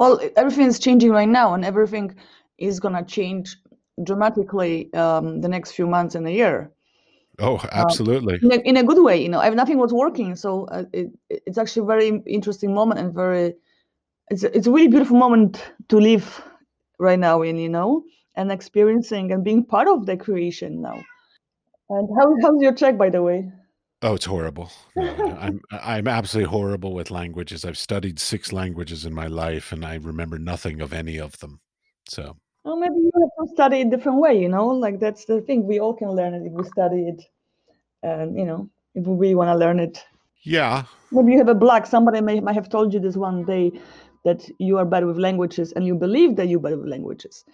Well, everything is changing right now, and everything is gonna change dramatically um, the next few months and a year. Oh, Um, absolutely. in a, in a good way, you know. Nothing was working, so uh, it, it's actually a very interesting moment and very it's a- it's a really beautiful moment to live right now in, you know, and experiencing and being part of the creation now. And how how's your Czech, by the way? Oh, it's horrible. No, no, I'm I'm absolutely horrible with languages. I've studied six languages in my life, and I remember nothing of any of them. So, Oh, maybe you have to study a different way, you know. Like that's the thing. We all can learn it if we study it, and you know, if we really want to learn it. yeah, Maybe you have a block. Somebody may, might have told you this one day that you are bad with languages and you believe that you're bad with languages.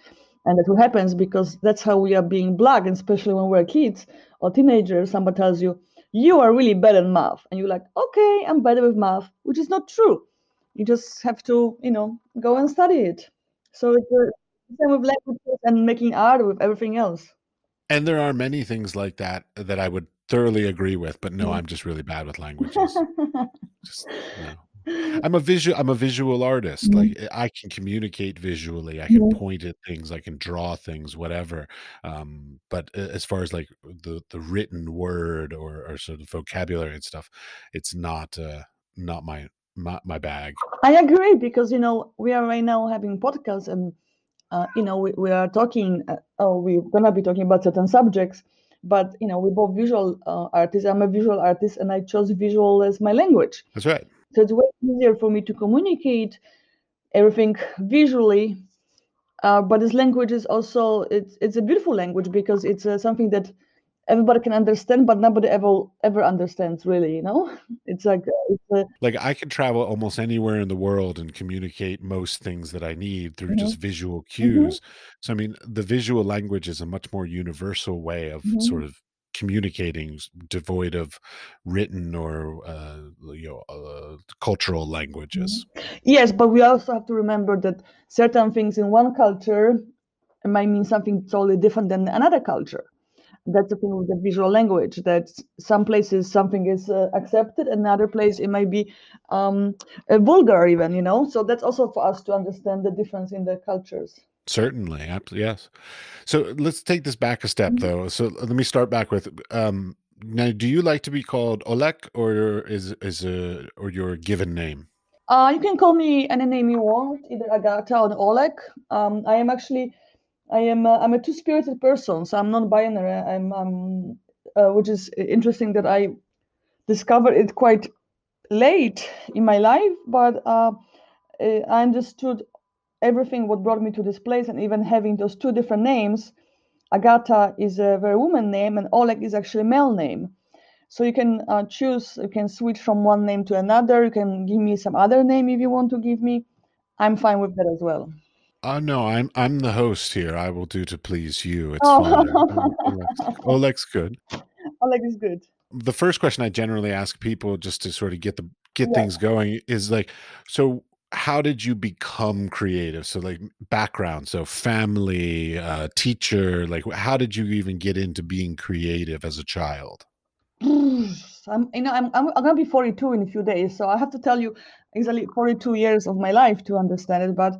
And that's what happens because that's how we are being blocked, and especially when we're kids or teenagers. Somebody tells you, you are really bad at math. And you're like, okay, I'm better with math, which is not true. You just have to, you know, go and study it. So it's the same with languages and making art with everything else. and there are many things like that that I would thoroughly agree with, but no, Mm. I'm just really bad with languages. Just no. I'm a visual I'm a visual artist. Mhm. Like I I can communicate visually. I can Mhm. point at things, I can draw things, whatever. Um, but as far as like the the written word or or sort of vocabulary and stuff, it's not uh not my my, my bag. I agree because you know we are right now having podcasts and uh, you know we, we are talking. Uh, oh, we're gonna be talking about certain subjects, but you know we're both visual uh, artists. I'm a visual artist, and I chose visual as my language. That's right. So it's way easier for me to communicate everything visually. Uh, but this language is also it's it's a beautiful language because it's uh, something that everybody can understand, but nobody ever ever understands really. You know, it's like uh, it's a, Like I can travel almost anywhere in the world and communicate most things that I need through Mhm. just visual Mhm. cues. So I mean, the visual language is a much more universal way of Mhm. sort of communicating, devoid of written or uh, you know uh, cultural languages. Yes, but we also have to remember that certain things in one culture might mean something totally different than another culture. That's the thing with the visual language. That some places something is uh, accepted, another place it might be um, uh, vulgar, even. You know, so that's also for us to understand the difference in the cultures. Certainly, yes. So let's take this back a step, Mhm. though. So let me start back with um, now. Do you like to be called Olek, or is is a or your given name? Uh, you can call me any name you want, either Agata or Olek. Um, I am actually, I am, uh, I'm a two-spirited person, so I'm non-binary. I'm, um, uh, which is interesting that I discovered it quite late in my life, but uh, I understood everything what brought me to this place, and even having those two different names. Agata is a very woman name, and Olek is actually a male name. So you can uh, choose, you can switch from one name to another. You can give me some other name if you want to give me. I'm fine with that as well. Uh, no, I'm I'm the host here. I will do to please you. It's fine. Oh, Olek's, Olek's good. Olek is good. The first question I generally ask people, just to sort of get the get Yeah. things going, is like, so how did you become creative? So like background, so family, uh, teacher, like how did you even get into being creative as a child? I'm, you know, I'm, I'm, I'm gonna be 42 in a few days, so I have to tell you exactly 42 years of my life to understand it. But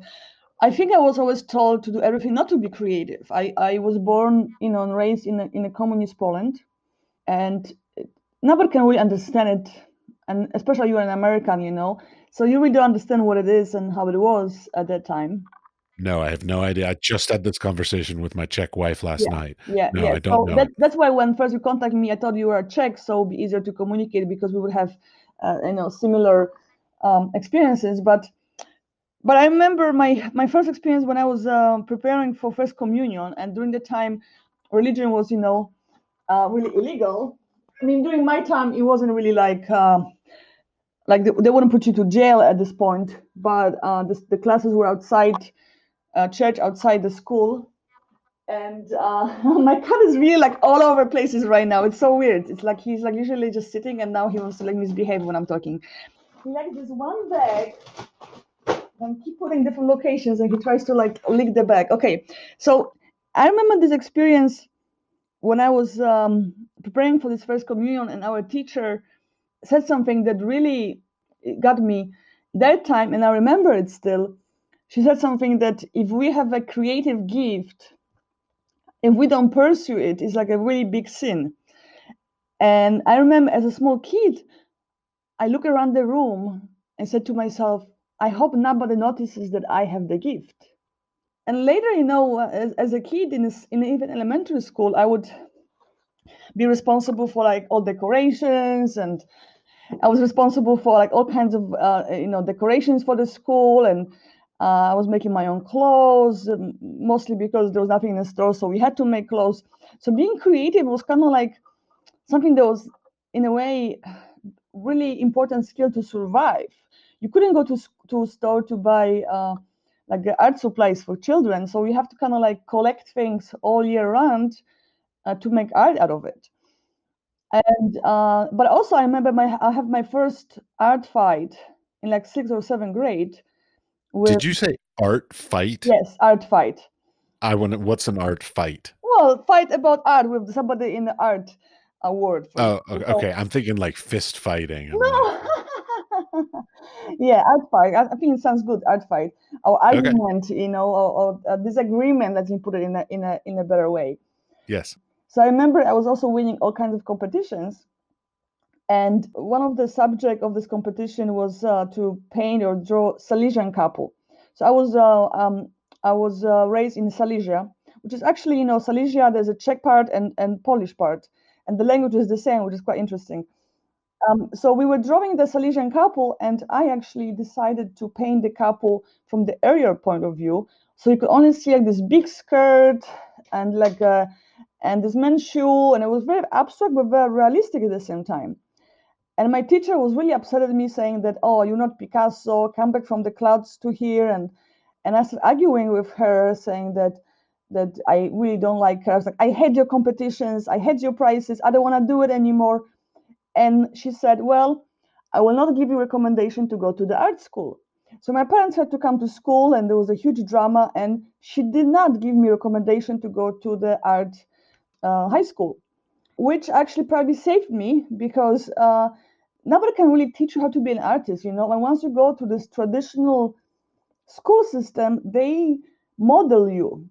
I think I was always told to do everything not to be creative. I, I was born, you know, and raised in a, in a communist Poland, and it- nobody can really understand it, and especially you're an American, you know, so you really don't understand what it is and how it was at that time. No, I have no idea. I just had this conversation with my Czech wife last Yeah, night. yeah, No, yeah. I don't So know that, that's why when first you contacted me, I thought you were a Czech, so it'd be easier to communicate because we would have, uh, you know, similar um, experiences. But but I remember my my first experience when I was uh, preparing for first communion, and during the time, religion was you know uh, really illegal. I mean, during my time, it wasn't really like uh, like they, they wouldn't put you to jail at this point, but uh, the, the classes were outside uh, church, outside the school, and uh, my cat is really like all over places right now. It's so weird. It's like he's like usually just sitting, and now he wants to like misbehave when I'm talking. He likes this one bag and keep putting different locations, and he tries to like lick the bag. Okay, so I remember this experience when I was um, preparing for this first communion, and our teacher said something that really eh, got me that time, and I remember it still. She said something that if we have a creative gift, if we don't pursue it, it's like a really big sin. And I remember as a small kid, I look around the room and said to myself, I hope nobody notices that I have the gift. And later, you know, as, as a kid in, in even elementary school, I would be responsible for like all decorations and I was responsible for like all kinds of uh, you know decorations for the school and uh, I was making my own clothes mostly because there was nothing in the store so we had to make clothes. So being creative was kind of like something that was in a way really important skill to survive. You couldn't go to to a store to buy uh, like art supplies for children so you have to kind of like collect things all year round uh, to make art out of it and uh, but also i remember my i have my first art fight in like sixth or seventh grade with, did you say art fight? Yes art fight. I want what's an art fight? Well fight about art with somebody in the art award oh okay i'm thinking like fist fighting no. yeah art fight. I, think it sounds good art fight. Or argument okay. you know or, or a disagreement let's put it in a in a in a better way. Yes so I remember I was also winning all kinds of competitions. And one of the subject of this competition was uh, to paint or draw Silesian couple. So I was uh, um, I was uh, raised in Silesia, which is actually you know Silesia. There's a Czech part and and Polish part, and the language is the same, which is quite interesting. Um, so we were drawing the Silesian couple, and I actually decided to paint the couple from the aerial point of view. So you could only see like this big skirt and like a and this man's shoe, and it was very abstract but very realistic at the same time. And my teacher was really upset at me, saying that, "Oh, you're not Picasso. Come back from the clouds to here." And and I started arguing with her, saying that that I really don't like her. I was like, "I hate your competitions. I hate your prices. I don't want to do it anymore." And she said, "Well, I will not give you recommendation to go to the art school." So my parents had to come to school, and there was a huge drama. And she did not give me recommendation to go to the art uh, high school, which actually probably saved me because uh, nobody can really teach you how to be an artist, you know. And once you go to this traditional school system, they model you.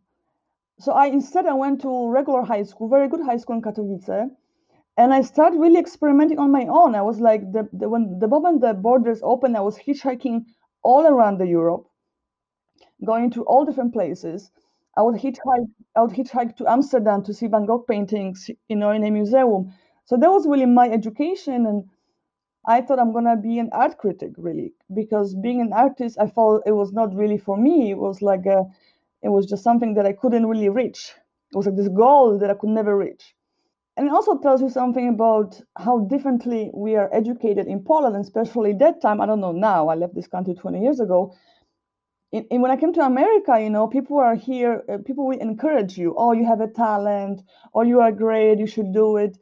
So I instead I went to regular high school, very good high school in Katowice, and I started really experimenting on my own. I was like the, the when the moment the borders opened, I was hitchhiking all around the Europe, going to all different places. I would hitchhike. I would hitchhike to Amsterdam to see Van Gogh paintings, you know, in a museum. So that was really my education, and I thought I'm gonna be an art critic, really, because being an artist, I felt it was not really for me. It was like a, it was just something that I couldn't really reach. It was like this goal that I could never reach. And it also tells you something about how differently we are educated in Poland, especially that time. I don't know now. I left this country 20 years ago, in, when I came to America, you know, people are here, uh, people will encourage you. Oh, you have a talent, or you are great, you should do it.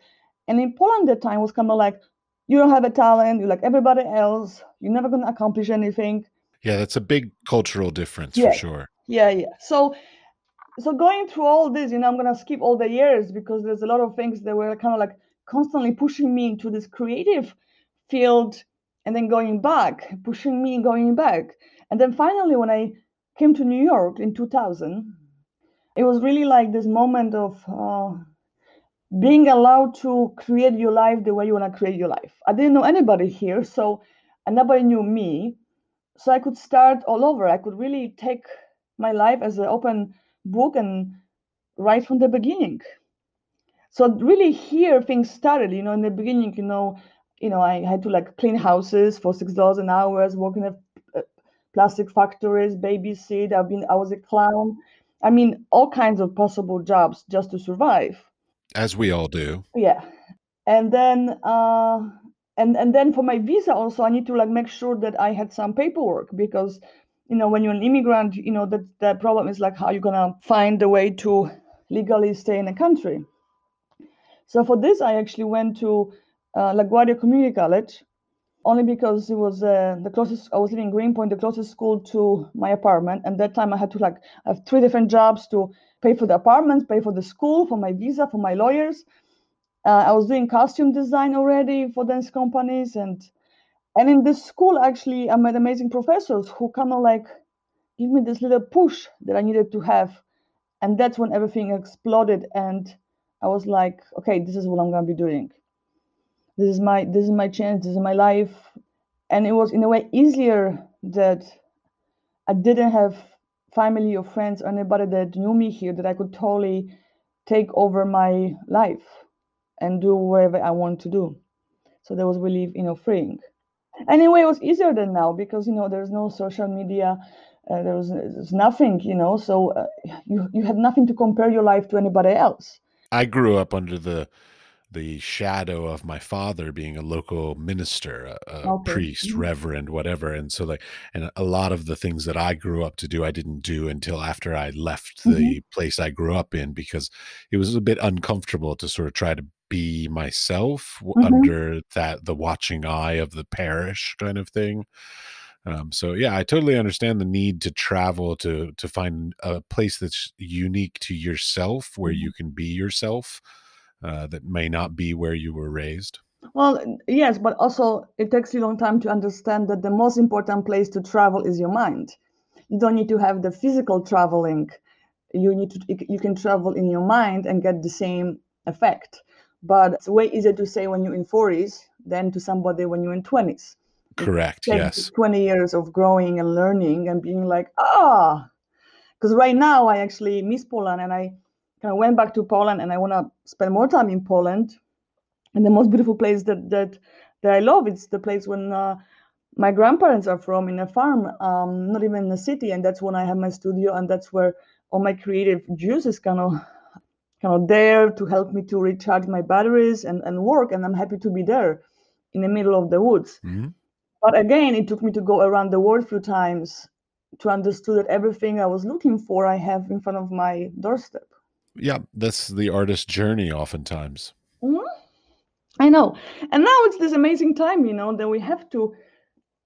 And in Poland, that time was kind of like, you don't have a talent, you're like everybody else, you're never going to accomplish anything. Yeah, that's a big cultural difference yeah. for sure. Yeah, yeah. So, so going through all this, you know, I'm going to skip all the years because there's a lot of things that were kind of like constantly pushing me into this creative field and then going back, pushing me going back. And then finally, when I came to New York in 2000, it was really like this moment of uh, being allowed to create your life the way you want to create your life. I didn't know anybody here, so nobody knew me. So I could start all over. I could really take my life as an open book and write from the beginning. So really here things started, you know, in the beginning, you know, you know, I had to like clean houses for six dollars an hour, working at plastic factories, babysit. I've been, I was a clown. I mean, all kinds of possible jobs just to survive. As we all do. Yeah, and then uh, and and then for my visa also, I need to like make sure that I had some paperwork because you know when you're an immigrant, you know that the problem is like how you're gonna find a way to legally stay in a country. So for this, I actually went to uh, LaGuardia Community College only because it was uh, the closest. I was living in Greenpoint, the closest school to my apartment, and that time I had to like have three different jobs to pay for the apartments, pay for the school, for my visa, for my lawyers. Uh, I was doing costume design already for dance companies, and and in this school actually I met amazing professors who kind of like give me this little push that I needed to have, and that's when everything exploded, and I was like, okay, this is what I'm gonna be doing this is my this is my chance this is my life. And it was in a way easier that i didn't have family or friends or anybody that knew me here that i could totally take over my life and do whatever i want to do. So that was really you know freeing. Anyway it was easier than now because you know there's no social media uh, there was there's nothing you know so uh, you you had nothing to compare your life to anybody else. I grew up under the the shadow of my father being a local minister, a, a okay priest, Mhm. reverend, whatever. And so, like, and a lot of the things that I grew up to do, I didn't do until after I left the place I grew up in because it was a bit uncomfortable to sort of try to be myself Mhm. under that the watching eye of the parish kind of thing. Um, so yeah, I totally understand the need to travel to to find a place that's unique to yourself, where Mhm. you can be yourself uh, that may not be where you were raised. Well, yes, but also it takes you a long time to understand that the most important place to travel is your mind. You don't need to have the physical traveling. You need to you can travel in your mind and get the same effect. But it's way easier to say when you're in 40s than to somebody when you're in 20s. Correct. Yes. 20 years of growing and learning and being like, ah, because right now I actually miss Poland and I of went back to Poland and I want to spend more time in Poland and the most beautiful place that that that I love it's the place when uh, my grandparents are from in a farm, um, not even in a city, and that's when I have my studio, and that's where all my creative juice is kind of kind of there to help me to recharge my batteries and and work, and I'm happy to be there in the middle of the woods. Mhm. But again, it took me to go around the world a few times to understand that everything I was looking for I have in front of my doorstep. Yeah, that's the artist's journey oftentimes. Mhm. I know. And now it's this amazing time, you know, that we have to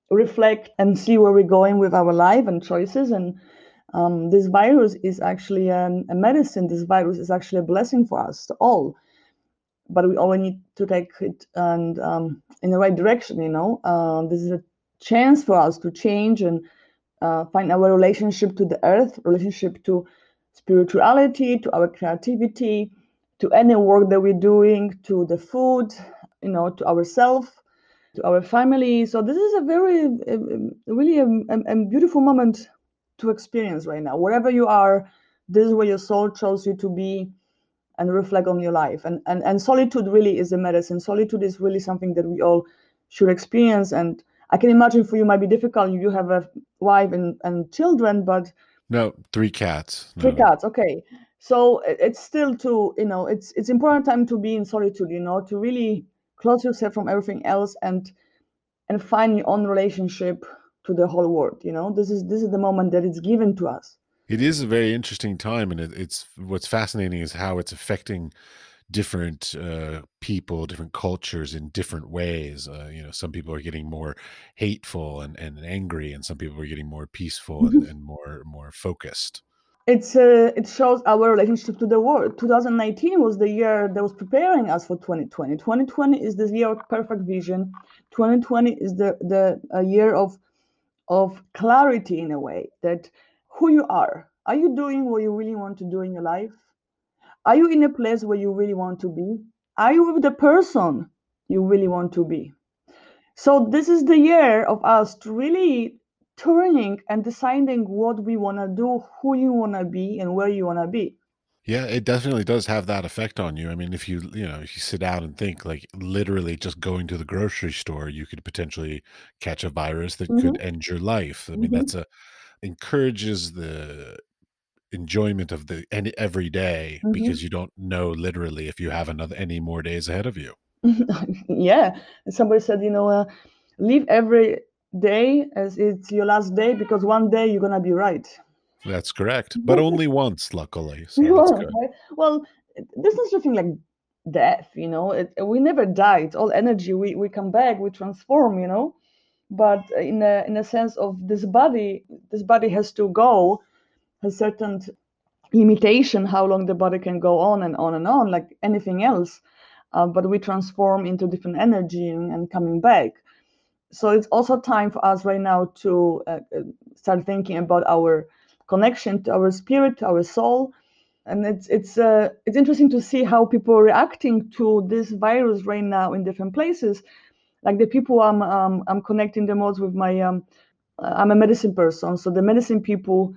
reflect and see where we're going with our life and choices. And um, this virus is actually an, a medicine. This virus is actually a blessing for us all. But we all need to take it and um, in the right direction, you know. Uh, this is a chance for us to change and uh, find our relationship to the earth, relationship to spirituality, to our creativity, to any work that we're doing, to the food, you know, to ourselves, to our family. So this is a very, really a, a, a beautiful moment to experience right now. Wherever you are, this is where your soul chose you to be and reflect on your life. And and and solitude really is a medicine. Solitude is really something that we all should experience. And I can imagine for you might be difficult. You have a wife and, and children, but No, three cats. three cats. Okay, so it's still to you know it's it's important time to be in solitude. You know to really close yourself from everything else and and find your own relationship to the whole world. You know this is this is the moment that it's given to us. It is a very interesting time, and it, it's what's fascinating is how it's affecting different uh, people, different cultures in different ways. Uh, you know, some people are getting more hateful and, and angry, and some people are getting more peaceful and, and more more focused. it's uh, it shows our relationship to the world. 2019 was the year that was preparing us for 2020 2020 is the year of perfect vision. 2020 is the the a year of of clarity in a way that who you are. Are you doing what you really want to do in your life are you in a place where you really want to be are you with the person you really want to be so this is the year of us to really turning and deciding what we want to do, who you want to be, and where you want to be. Yeah, it definitely does have that effect on you. I mean, if you, you know, if you sit down and think like literally just going to the grocery store, you could potentially catch a virus that hmm could end your life. I mean, hmm that's a encourages the enjoyment of the any every day hmm because you don't know literally if you have another any more days ahead of you. yeah. Somebody said, you know, uh, live every day as it's your last day because one day you're gonna be right. That's correct, but only once, luckily. So right? Well, there's no such thing like death you know it, we never die it's all energy we, we come back we transform you know but in a in a sense of this body this body has to go has certain limitation how long the body can go on and on and on like anything else uh, but we transform into different energy and, and, coming back. So it's also time for us right now to uh, uh start thinking about our connection to our spirit to our soul. And it's it's uh, it's interesting to see how people are reacting to this virus right now in different places. Like the people i'm um, i'm connecting the most with my um, i'm a medicine person. So the medicine people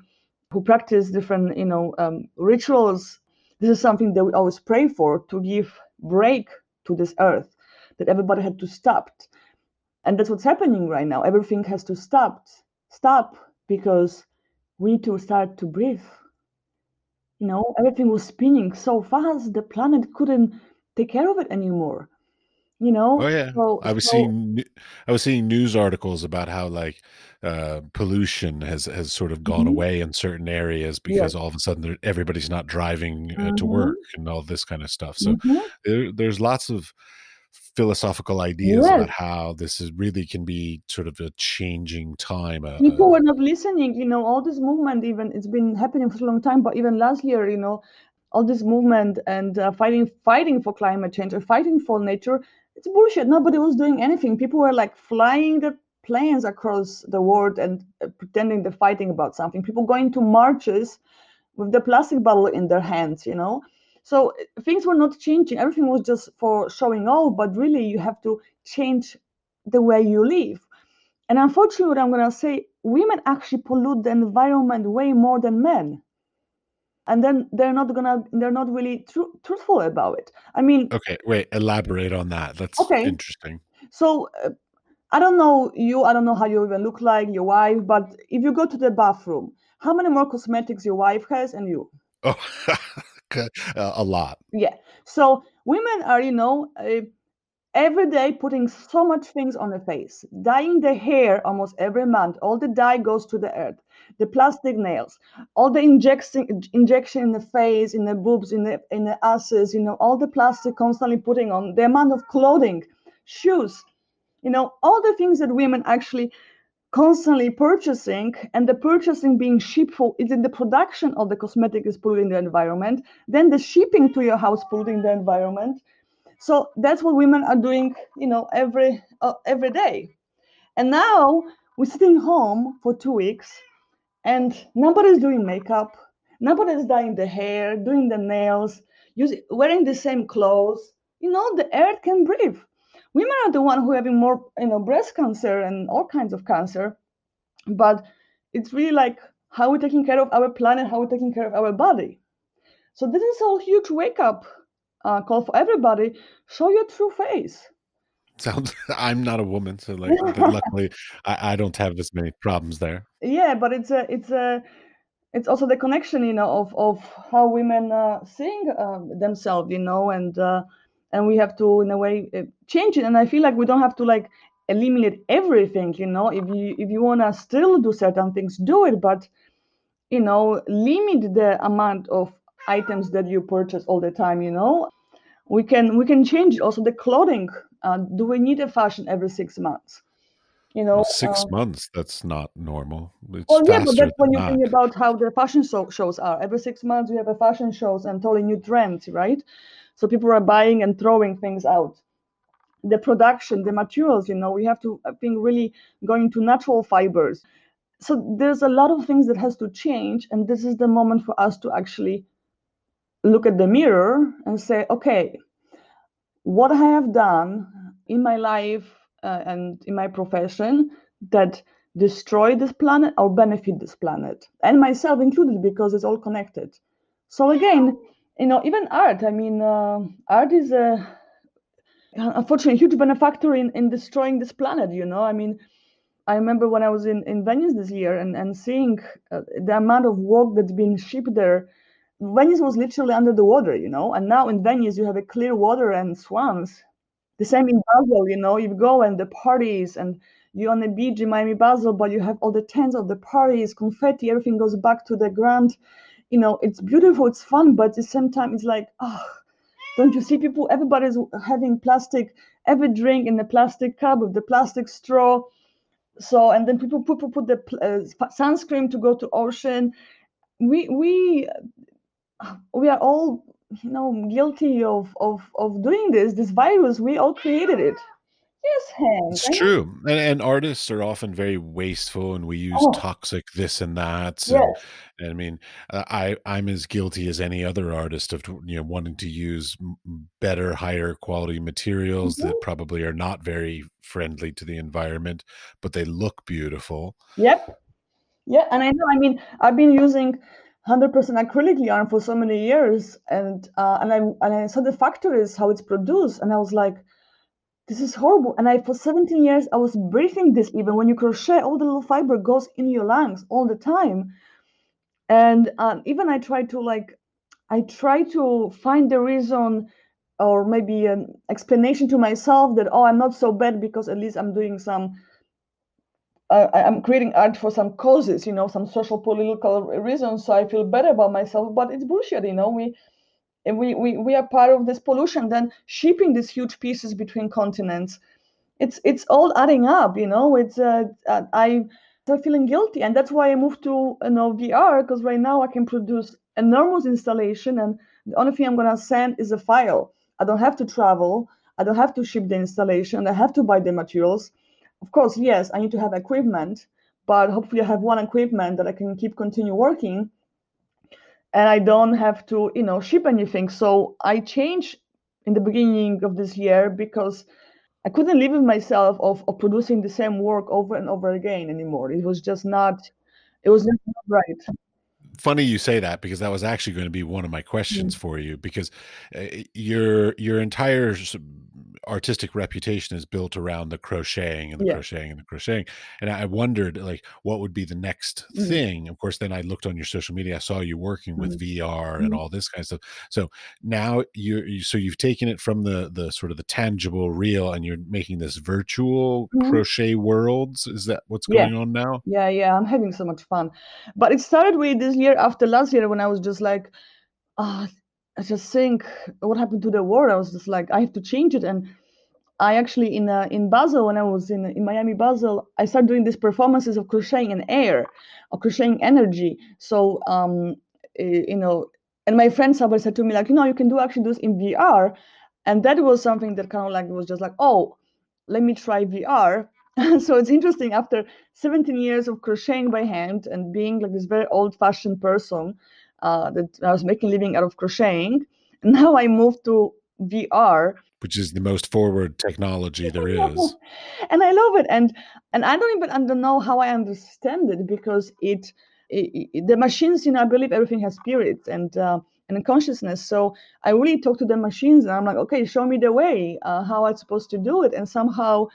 who practice different you know um, rituals this is something that we always pray for to give break to this earth that everybody had to stop. And that's what's happening right now. Everything has to stop stop because we need to start to breathe. You know everything was spinning so fast the planet couldn't take care of it anymore you know oh yeah so, i was so, seeing i was seeing news articles about how like uh, pollution has has sort of gone mm-hmm. away in certain areas because all of a sudden everybody's not driving uh, mm-hmm. to work and all this kind of stuff so mm-hmm. there, there's lots of philosophical ideas yes. about how this is really can be sort of a changing time. Uh, People were not listening. You know, all this movement, even it's been happening for a long time. But even last year, you know, all this movement and uh, fighting, fighting for climate change or fighting for nature, it's bullshit. Nobody was doing anything. People were like flying the planes across the world and uh, pretending they're fighting about something. People going to marches with the plastic bottle in their hands. You know so eh, things were not changing. Everything was just for showing off, but really you have to change the way you live. And unfortunately, what I'm going to say, women actually pollute the environment way more than men. And then they're not gonna, they're not really tr- truthful about it. I mean, okay, wait, elaborate on that. That's okay. interesting. So, uh, I don't know you, I don't know how you even look like, your wife, but if you go to the bathroom, how many more cosmetics your wife has and you? Oh, a lot. Yeah. So women are, you know, uh, every day putting so much things on the face, dyeing the hair almost every month. All the dye goes to the earth. The plastic nails, all the injection injection in the face, in the boobs, in the in the asses, you know, all the plastic constantly putting on. The amount of clothing, shoes, you know, all the things that women actually constantly purchasing and the purchasing being shipped for is in the production of the cosmetic is polluting the environment then the shipping to your house polluting the environment so that's what women are doing you know every uh, every day. And now we're sitting home for two weeks and nobody's doing makeup nobody's dyeing the hair doing the nails using wearing the same clothes. You know the earth can breathe. Women are the one who are having more you know breast cancer and all kinds of cancer but it's really like how we're taking care of our planet how we're taking care of our body. So this is a huge wake up uh, call for everybody show your true face. Sounds i'm not a woman so like luckily I, I don't have as many problems there. Yeah but it's a it's a it's also the connection you know of of how women uh, seeing uh, themselves you know and uh, and we have to in a way uh, change it and i feel like we don't have to like eliminate everything you know if you if you want to still do certain things do it but you know limit the amount of items that you purchase all the time you know? We can we can change also the clothing. Uh, do we need a fashion every six months? You know six uh, months that's not normal. It's well yeah but that's when you think about how the fashion show, shows are. Every six months we have a fashion shows and totally new trends right? So people are buying and throwing things out. The production the materials you know we have to i think really going to natural fibers. So there's a lot of things that has to change and this is the moment for us to actually look at the mirror and say okay what i have done in my life uh, and in my profession that destroy this planet or benefit this planet and myself included because it's all connected. So again you know even art i mean uh, art is a unfortunately a huge benefactor in, in destroying this planet you know? I mean i remember when i was in, in venice this year and, and seeing uh, the amount of work that's been shipped there venice was literally under the water you know and now in venice you have a clear water and swans the same in basel you know you go and the parties and you're on the beach in miami basel but you have all the tents of the parties confetti everything goes back to the ground you know it's beautiful it's fun but at the same time it's like oh don't you see people? Everybody's having plastic, every drink in the plastic cup with the plastic straw. So and then people put put, put the uh, sunscreen to go to ocean. We we we are all you know guilty of of of doing this. This virus, we all created it. Yes, Hank. It's true. And, and artists are often very wasteful and we use Oh, toxic this and that. And, yes. and I mean, uh, I, I'm as guilty as any other artist of, you know, wanting to use better, higher quality materials that Mhm. probably are not very friendly to the environment, but they look beautiful. Yep. Yeah, and I know. I mean, I've been using 100% acrylic yarn for so many years, and uh, and I and I saw the factories how it's produced, and I was like, this is horrible. And I for 17 years I was breathing this. Even when you crochet, all the little fiber goes in your lungs all the time. And um, even I try to like, I try to find the reason or maybe an explanation to myself that oh I'm not so bad because at least I'm doing some uh, I'm creating art for some causes, you know, some social political reasons, so I feel better about myself. But it's bullshit, you know. We we we, we are part of this pollution. Then shipping these huge pieces between continents, it's it's all adding up, you know. It's uh, uh, I start feeling guilty, and that's why I moved to you know VR because right now I can produce enormous installation, and the only thing I'm gonna send is a file. I don't have to travel. I don't have to ship the installation. I have to buy the materials of course, yes, I need to have equipment, but hopefully I have one equipment that I can keep continue working and I don't have to, you know, ship anything. So I changed in the beginning of this year because I couldn't live with myself of, of producing the same work over and over again anymore. It was just not it was just not right. funny you say that because that was actually going to be one of my questions Mm. for you because uh, your your entire artistic reputation is built around the crocheting and the Yeah. crocheting and the crocheting and i wondered like what would be the next Mm. thing of course then i looked on your social media i saw you working with vr and Mhm. all this kind of stuff so now you you so you've taken it from the the sort of the tangible real and you're making this virtual Mhm. crochet worlds is that what's Yeah. going on now Yeah, yeah, I'm having so much fun. But it started with this year after last year when I was just like, ah, I just think what happened to the world. I was just like, I have to change it. And I actually in uh, in Basel when I was in in Miami Basel, I started doing these performances of crocheting in air, of crocheting energy. So um, eh, you know, and my friend somebody said to me like, you know, you can do actually this in VR, and that was something that kind of like was just like, oh, let me try VR. so it's interesting after 17 years of crocheting by hand and being like this very old-fashioned person uh, that I was making living out of crocheting. Now I moved to VR which is the most forward technology there is and I love it. And and I don't even I don't know how I understand it because it, it, it- the machines, you know, I believe everything has spirit and uh, and consciousness. So I really talk to the machines, and I'm like, okay, show me the way, uh, how I'm supposed to do it, and somehow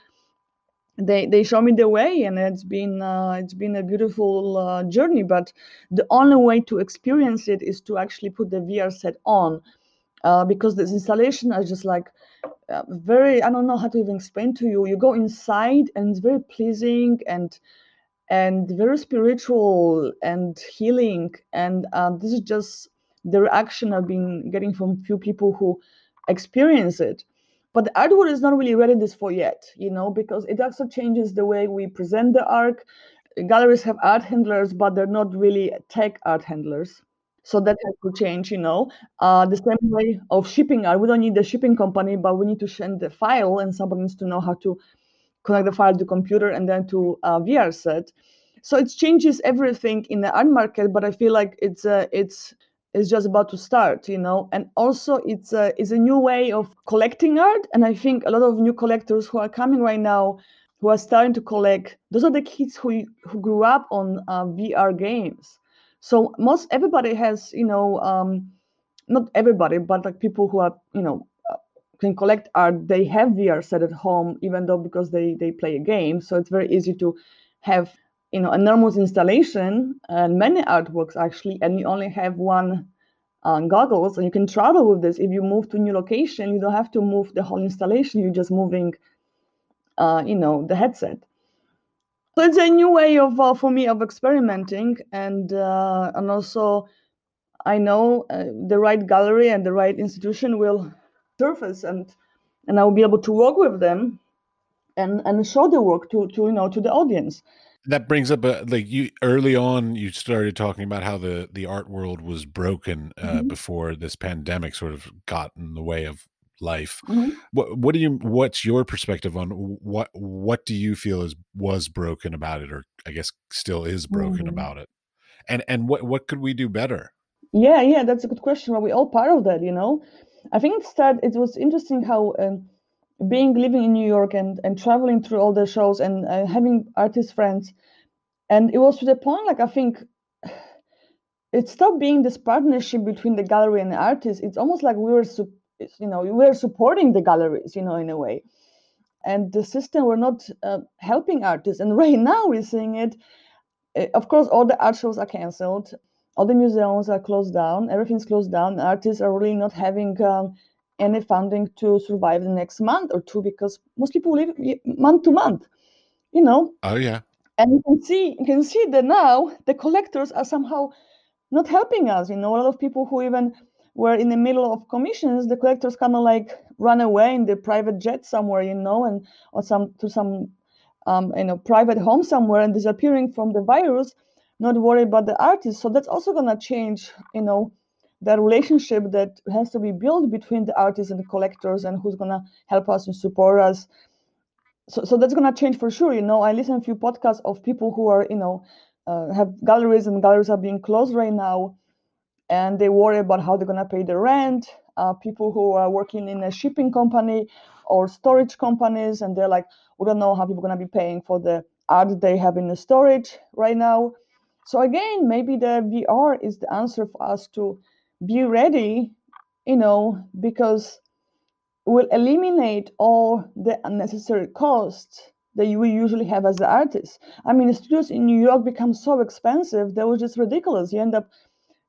they they show me the way, and it's been uh, it's been a beautiful uh, journey. But the only way to experience it is to actually put the VR set on. Uh, because this installation is just like uh, very i don't know how to even explain to you you go inside and it's very pleasing and and very spiritual and healing and um, this is just the reaction i've been getting from few people who experience it but the art world is not really ready this for yet you know because it also changes the way we present the art galleries have art handlers but they're not really tech art handlers. So that has to change you know. Uh, the same way of shipping art we don't need the shipping company but we need to send the file and somebody needs to know how to connect the file to computer and then to a VR set. So it changes everything in the art market, but I feel like it's uh, it's it's just about to start, you know. And also it's a it's a new way of collecting art, and I think a lot of new collectors who are coming right now, who are starting to collect, those are the kids who who grew up on uh, VR games. So most everybody has, you know, um, not everybody, but like people who are, you know, can collect art they have VR set at home even though because they they play a game so it's very easy to have you know enormous installation and many artworks actually and you only have one uh, goggles and you can travel with this. If you move to a new location you don't have to move the whole installation you're just moving uh, you know the headset. So it's a new way of uh, for me of experimenting and uh, and also i know uh, the right gallery and the right institution will surface and and I will be able to work with them and and show the work to to you know to the audience that brings up a like you early on you started talking about how the the art world was broken uh, Mhm. before this pandemic sort of got in the way of life Mhm. what what do you what's your perspective on what what do you feel is was broken about it or i guess still is broken Mhm. about it and and what what could we do better Yeah, yeah, that's a good question. Are we all part of that, you know? I think it started, it was interesting how um, being living in New York and, and traveling through all the shows and uh, having artist friends. And it was to the point, like, I think it stopped being this partnership between the gallery and the artist. It's almost like we were, you know, we were supporting the galleries, you know, in a way. And the system were not uh, helping artists. And right now we're seeing it. Uh, of course, all the art shows are canceled all the museums are closed down, everything's closed down. Artists are really not having um, any funding to survive the next month or two because most people live month to month, you know. oh yeah And you can see you can see that now the collectors are somehow not helping us. You know, a lot of people who even were in the middle of commissions, the collectors kind of like run away in their private jet somewhere, you know, and or some to some um, you know private home somewhere and disappearing from the virus not worry about the artists so that's also going to change you know the relationship that has to be built between the artists and the collectors and who's going to help us and support us. So, so that's going to change for sure you know? I listen to a few podcasts of people who are you know uh, have galleries and galleries are being closed right now and they worry about how they're going to pay the rent. Uh, people who are working in a shipping company or storage companies and they're like we don't know how people are going to be paying for the art they have in the storage right now. So again maybe the vr is the answer for us to be ready you know because will eliminate all the unnecessary costs that you will usually have as an artist. I mean studios in new york become so expensive that was just ridiculous. You end up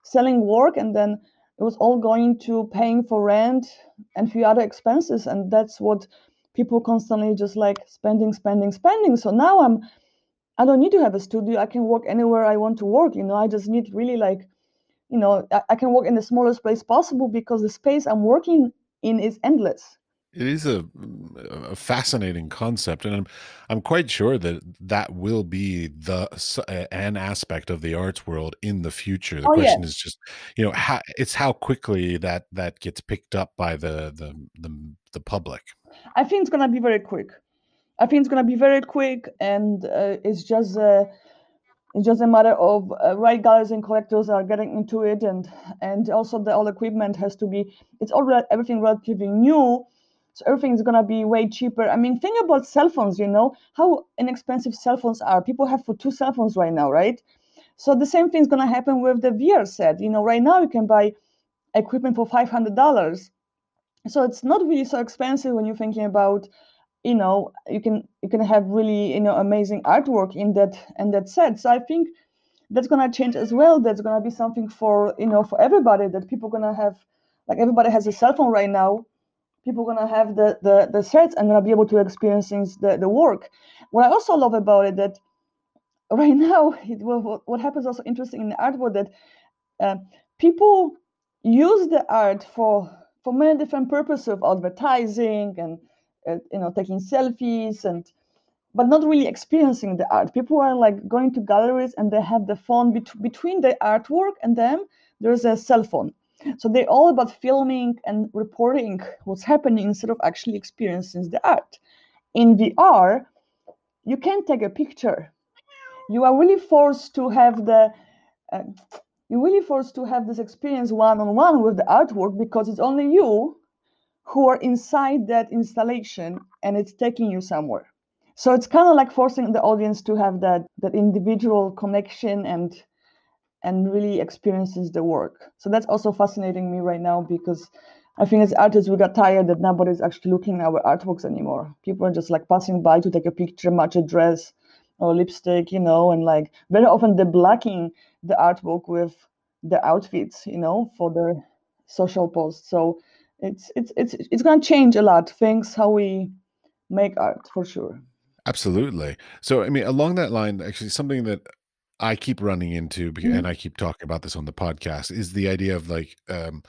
selling work and then it was all going to paying for rent and few other expenses and that's what people constantly just like spending spending spending. So now i'm i don't need to have a studio. I can work anywhere i want to work you know? I just need really like you know i, I can work in the smallest place possible because the space i'm working in is endless It is a, mm, a fascinating concept, and I'm I'm quite sure that that will be the an aspect of the arts world in the future. The oh question is just, you know, how it's how quickly that that gets picked up by the the the, the public. i think it's going to be very quick i think it's going to be very quick and uh, it's just uh, it's just a matter of uh, right guys and collectors are getting into it and and also the all equipment has to be it's all re- everything relatively new. So everything is going to be way cheaper. I mean think about cell phones you know? How inexpensive cell phones are. People have for two cell phones right now right? So the same thing is going to happen with the vr set. You know right now you can buy equipment for $500 so it's not really so expensive when you're thinking about you know you can you can have really you know amazing artwork in that in that set so i think that's gonna change as well. That's gonna be something for you know for everybody that people gonna have like everybody has a cell phone right now. People gonna have the the the sets and gonna be able to experience things the, the work. What I also love about it that right now it, what, what happens also interesting in the art world that uh, people use the art for for many different purposes of advertising and you know taking selfies and but not really experiencing the art. People are like going to galleries and they have the phone bet- between the artwork and them. There's a cell phone, so they're all about filming and reporting what's happening instead of actually experiencing the art. In VR, you can take a picture. You are really forced to have the uh, you're really forced to have this experience one on one with the artwork because it's only you who are inside that installation and it's taking you somewhere. So it's kind of like forcing the audience to have that that individual connection and and really experiences the work. So that's also fascinating me right now because I think as artists we got tired that nobody's actually looking at our artworks anymore. People are just like passing by to take a picture, match a dress or lipstick, you know, and like very often they're blocking the artwork with the outfits, you know, for their social posts. So it's it's it's it's gonna change a lot things how we make art for sure. Absolutely. So, I mean, along that line, actually, something that I keep running into, Mhm. and I keep talking about this on the podcast, is the idea of like, um,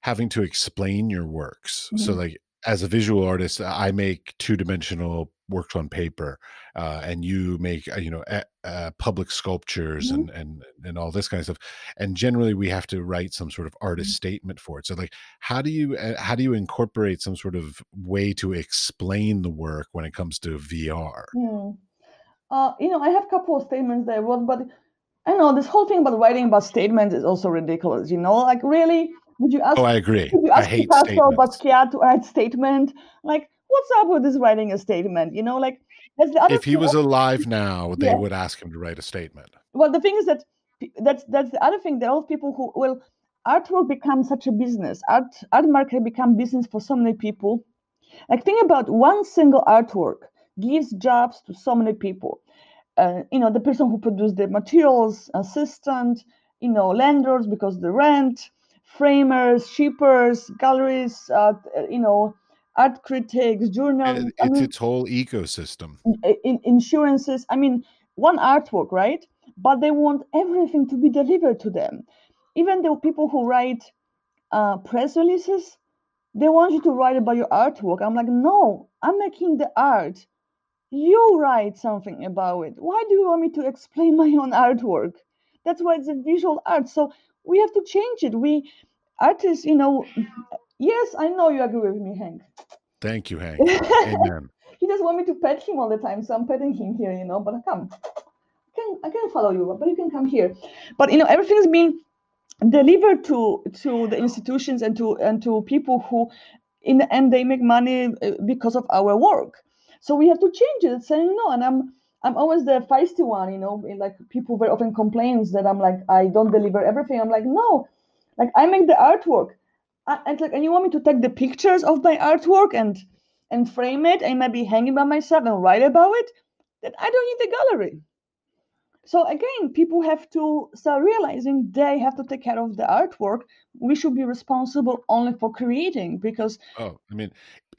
having to explain your works. So Mhm. like as a visual artist, I make two dimensional works on paper, uh, and you make uh, you know uh, public sculptures Mhm. and and and all this kind of stuff. And generally, we have to write some sort of artist Mhm. statement for it. So like, how do you uh, how do you incorporate some sort of way to explain the work when it comes to VR? Hmm. Uh, you know, I have a couple of statements wrote, but I know this whole thing about writing about statements is also ridiculous. You know, like really, would you ask Oh, I agree. would you I ask hate Picasso. Basquiat to write statement? Like, what's up with this writing a statement? You know, like that's the other If he was alive now, they Yeah. would ask him to write a statement. Well, the thing is that that's that's the other thing. There are people who well, artwork becomes such a business. Art art market become business for so many people. Like think about one single artwork gives jobs to so many people. Uh, you know, the person who produced the materials, assistant, you know, lenders because the rent, framers, shippers, galleries, uh, you know, art critics, journalists. I It's mean, its whole ecosystem. in insurances. I mean, one artwork, right? But they want everything to be delivered to them. Even the people who write uh, press releases, they want you to write about your artwork. I'm like, no, I'm making the art. You write something about it. Why do you want me to explain my own artwork? That's why it's a visual art. So we have to change it. We artists, you know, yes, I know you agree with me, Hank. Thank you, Hank. Amen. he just want me to pet him all the time, so I'm petting him here, you know. But come, I can I can follow you, but you can come here. But you know, everything's been delivered to to the institutions and to and to people who, in the end, they make money uh, because of our work. So we have to change it, saying no. And I'm I'm always the feisty one, you know. Like people very often complains that I'm like I don't deliver everything. I'm like no, like I make the artwork. I- and like and you want me to take the pictures of my artwork and and frame it and maybe hang it by myself and write about it then i don't need the gallery so again people have to start realizing they have to take care of the artwork we should be responsible only for creating because Oh, I mean,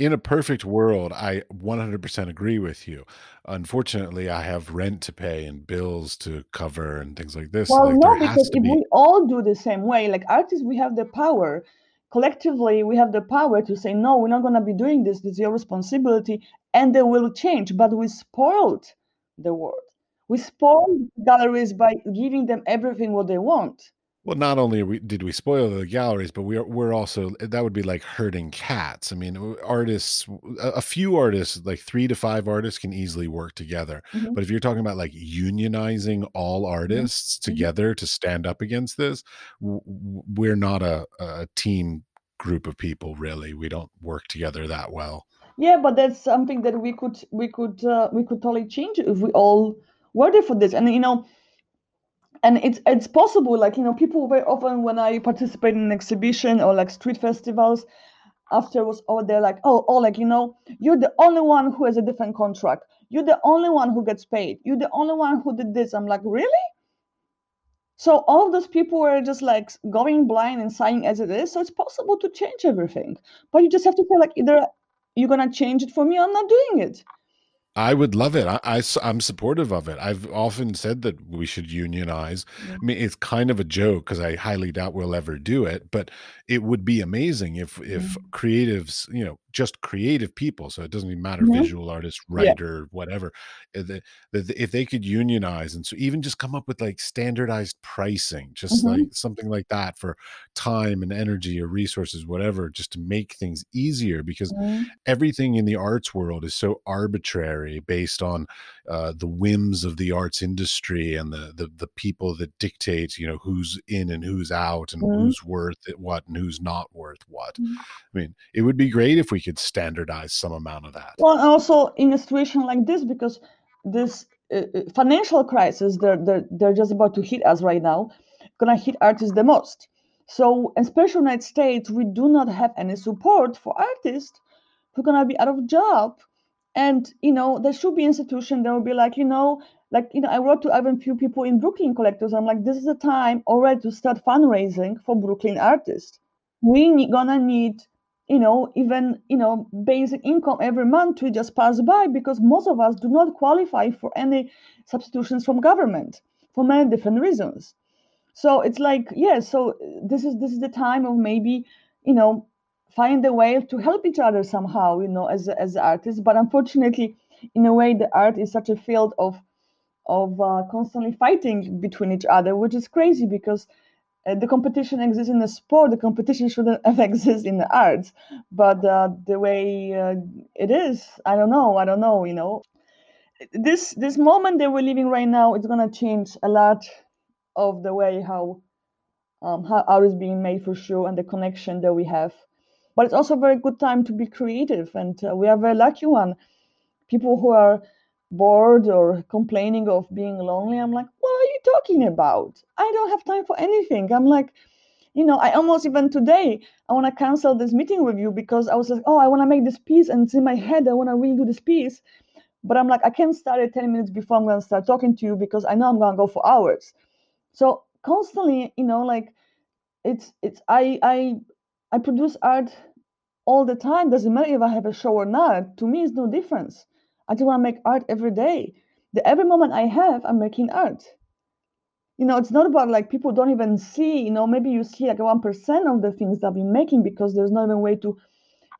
in a perfect world, I 100% agree with you. Unfortunately, I have rent to pay and bills to cover and things like this. well Like no because if be we all do the same way like artists we have the power collectively we have the power to say no we're not going to be doing this this is your responsibility and they will change but we spoiled the world we spoiled galleries by giving them everything what they want Well, not only are we did we spoil the galleries, but we are we're also that would be like herding cats. I mean, artists, a, few artists, like three to five artists, can easily work together. Mhm, But if you're talking about like unionizing all mhm, artists mhm. together to stand up against this, we're not a, a team group of people. Really, we don't work together that well. Yeah, but that's something that we could we could uh, we could totally change if we all were there for this. And you know, and it's it's possible. Like you know, people very often when I participate in an exhibition or like street festivals, after afterwards, oh, they're like, oh, oh, like you know, you're the only one who has a different contract. You're the only one who gets paid. You're the only one who did this. I'm like, really? So all of those people were just like going blind and signing as it is. So it's possible to change everything, but you just have to feel like either you're gonna change it for me or I'm not doing it. I would love it. I, am supportive of it. I've often said that we should unionize. Yeah. I mean, it's kind of a joke because I highly doubt we'll ever do it, but it would be amazing if if Mhm. creatives, you know, just creative people, so it doesn't even matter Mhm. visual artist, Yeah. writer, whatever, if they, that if they could unionize and so even just come up with like standardized pricing, just Mhm. like something like that for time and energy or resources, whatever, just to make things easier because Mhm. everything in the arts world is so arbitrary based on uh, the whims of the arts industry and the, the the people that dictate you know who's in and who's out and Mhm. who's worth it what and who's not worth what Mhm. i mean it would be great if we could standardize some amount of that Well, also in a situation like this, because this uh, uh, financial crisis, they're, they're, they're just about to hit us right now, gonna hit artists the most. So, especially in the United States, we do not have any support for artists who are gonna be out of job. And you know, there should be institution that will be like, you know, like you know, I wrote to even few people in Brooklyn collectors. I'm like, this is the time already to start fundraising for Brooklyn artists. We gonna need you know, even you know, basic income every month to just pass by because most of us do not qualify for any substitutions from government for many different reasons. So it's like, yeah, so this is this is the time of maybe you know find a way to help each other somehow you know as as artists but unfortunately in a way the art is such a field of of uh, constantly fighting between each other which is crazy because uh, the competition exists in the sport the competition shouldn't have exist in the arts but uh, the way uh, it is i don't know i don't know you know. This this moment that we're living right now is going to change a lot of the way how um, how art is being made for sure and the connection that we have. But it's also a very good time to be creative and uh, we are very lucky one. People who are bored or complaining of being lonely i'm like talking about? I don't have time for anything. I'm like you know i almost even today i want to cancel this meeting with you because i was like oh i want to make this piece and it's in my head i want to really do this piece but i'm like i can't start it 10 minutes before i'm going to start talking to you because i know i'm going to go for hours. So constantly you know like it's it's i i i produce art all the time. Doesn't matter if i have a show or not. To me it's no difference. I just want to make art every day. The every moment i have i'm making art you know it's not about like people don't even see you know maybe you see like 1% of the things that i'm making because there's not even way to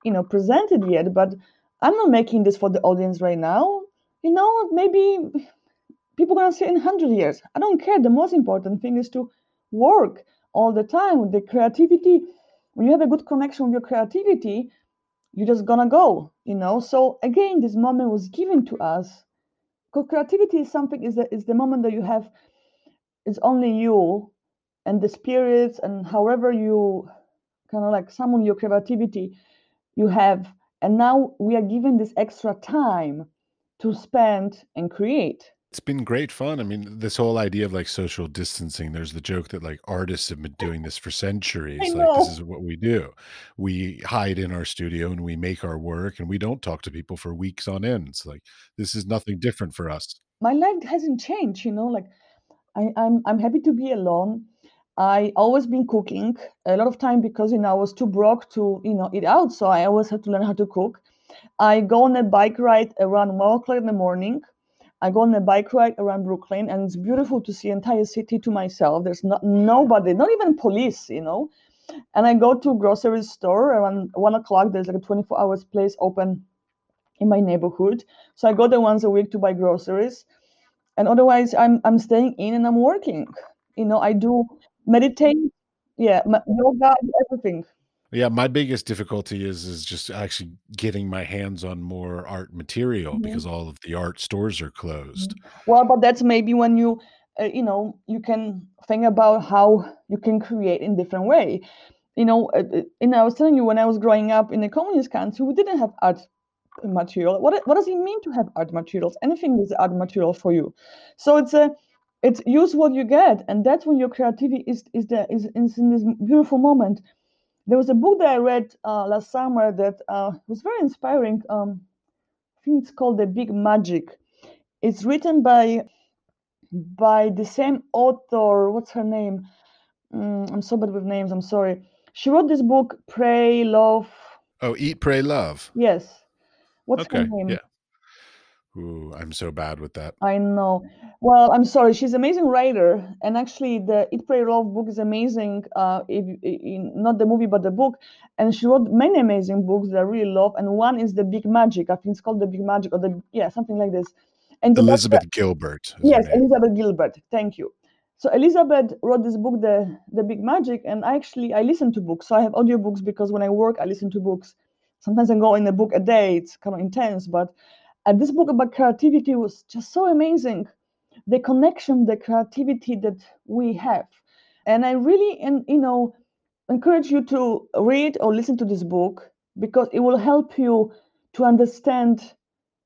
you know present it yet but i'm not making this for the audience right now. You know maybe people gonna see in 100 years. I don't care. The most important thing is to work all the time with the creativity. When you have a good connection with your creativity you're just gonna go you know? So again this moment was given to us. Because creativity is something is the, is the moment that you have it's only you and the spirits and however you kind of like summon your creativity you have and now we are given this extra time to spend and create It's been great fun. I mean, this whole idea of like social distancing, there's the joke that like artists have been doing this for centuries. Like, this is what we do. We hide in our studio and we make our work and we don't talk to people for weeks on end. It's like, this is nothing different for us. my life hasn't changed you know like I, I'm I'm happy to be alone. I always been cooking a lot of time because you know I was too broke to you know eat out, so I always had to learn how to cook. I go on a bike ride around one o'clock in the morning. I go on a bike ride around Brooklyn, and it's beautiful to see entire city to myself. There's not nobody, not even police, you know. And I go to grocery store around one o'clock. There's like a 24 hours place open in my neighborhood, so I go there once a week to buy groceries and otherwise i'm i'm staying in and i'm working. You know i do meditate yeah yoga everything. Yeah, my biggest difficulty is is just actually getting my hands on more art material Mhm, because all of the art stores are closed. well but that's maybe when you uh, you know you can think about how you can create in different way. You know uh, uh, and i was telling you when i was growing up in a communist country we didn't have art material what, what does it mean to have art materials anything is art material for you so it's a it's use what you get and that's when your creativity is is there is, is, in this beautiful moment There was a book that I read uh, last summer that uh, was very inspiring. Um, I think it's called The Big Magic. It's written by by the same author. What's her name? Mm, I'm so bad with names. I'm sorry. She wrote this book, Pray, Love. Oh, Eat, Pray, Love. Yes. What's her name? yeah. Ooh, I'm so bad with that. I know. Well, I'm sorry. She's an amazing writer, and actually, the Eat, Pray, Love book is amazing. Uh, if, in, not the movie, but the book. And she wrote many amazing books that I really love. And one is The Big Magic. I think it's called The Big Magic, or the yeah, something like this. And Elizabeth Gilbert yes. Elizabeth Gilbert. Thank you. So Elizabeth wrote this book, The The Big Magic, and I actually I listen to books. So I have audiobooks because when I work, I listen to books. Sometimes I go in a book a day. It's kind of intense, but this book about creativity was just so amazing the connection the creativity that we have and i really and you know encourage you to read or listen to this book because it will help you to understand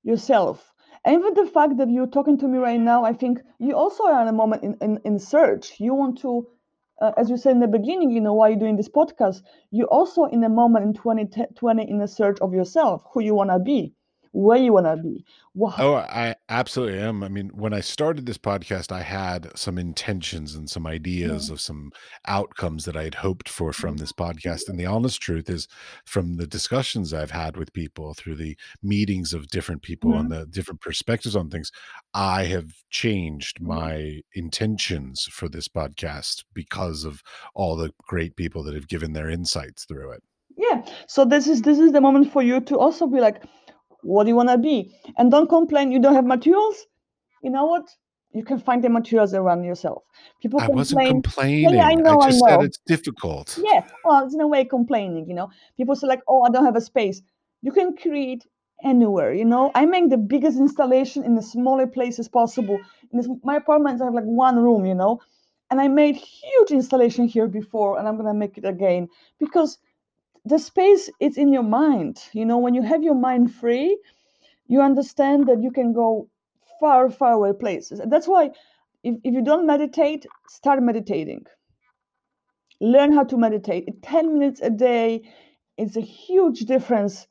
yourself and even the fact that you're talking to me right now i think you also are in a moment in, in, in search you want to uh, as you said in the beginning you know why you're doing this podcast you're also in a moment in 2020 in a search of yourself who you want to be where you want to be wow. oh i absolutely am i mean when i started this podcast i had some intentions and some ideas yeah. of some outcomes that i had hoped for from Mm-hmm. this podcast and the honest truth is from the discussions i've had with people through the meetings of different people Mhm. and the different perspectives on things i have changed Mhm. my intentions for this podcast because of all the great people that have given their insights through it yeah so this is this is the moment for you to also be like what do you want to be? And don't complain you don't have materials? You know what? You can find the materials around yourself. People i wasn't complain. Complaining yeah, I know, I just said know. it's difficult. Yeah well it's in a way complaining you know. People say like oh i don't have a space. You can create anywhere you know? I make the biggest installation in the smaller places possible. In this, my apartments i have like one room you know? And i made huge installation here before and i'm gonna make it again. Because the space is in your mind. You know when you have your mind free you understand that you can go far far away places. And that's why if, if you don't meditate start meditating. Learn how to meditate. 10 minutes a day is a huge difference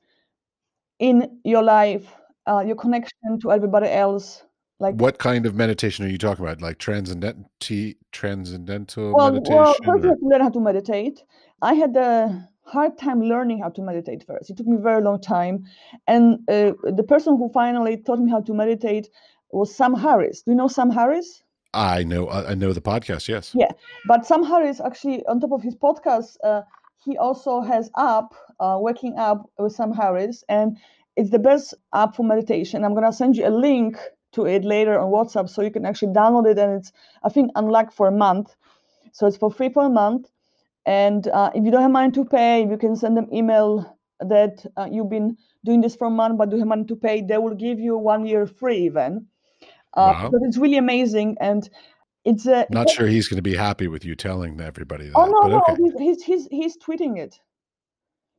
in your life uh, your connection to everybody else like what kind of meditation are you talking about? Like transcendent transcendental well, meditation well first you have to learn how to meditate. I had a hard time learning how to meditate first it took me a very long time and uh, the person who finally taught me how to meditate was sam harris do you know sam harris I know I know the podcast. Yes. Yeah, but Sam Harris actually, on top of his podcast, uh, he also has app, uh, Waking Up with Sam Harris, and it's the best app for meditation. I'm gonna send you a link to it later on WhatsApp, so you can actually download it, and it's I think unlocked for a month, so it's for free for a month. And uh, if you don't have money to pay, you can send them email that uh, you've been doing this for a month, but do you have money to pay? They will give you one year free even. Uh, Wow. But it's really amazing, and it's a Not sure he's going to be happy with you telling everybody that, Oh no, but no, okay. he's, he's he's he's tweeting it.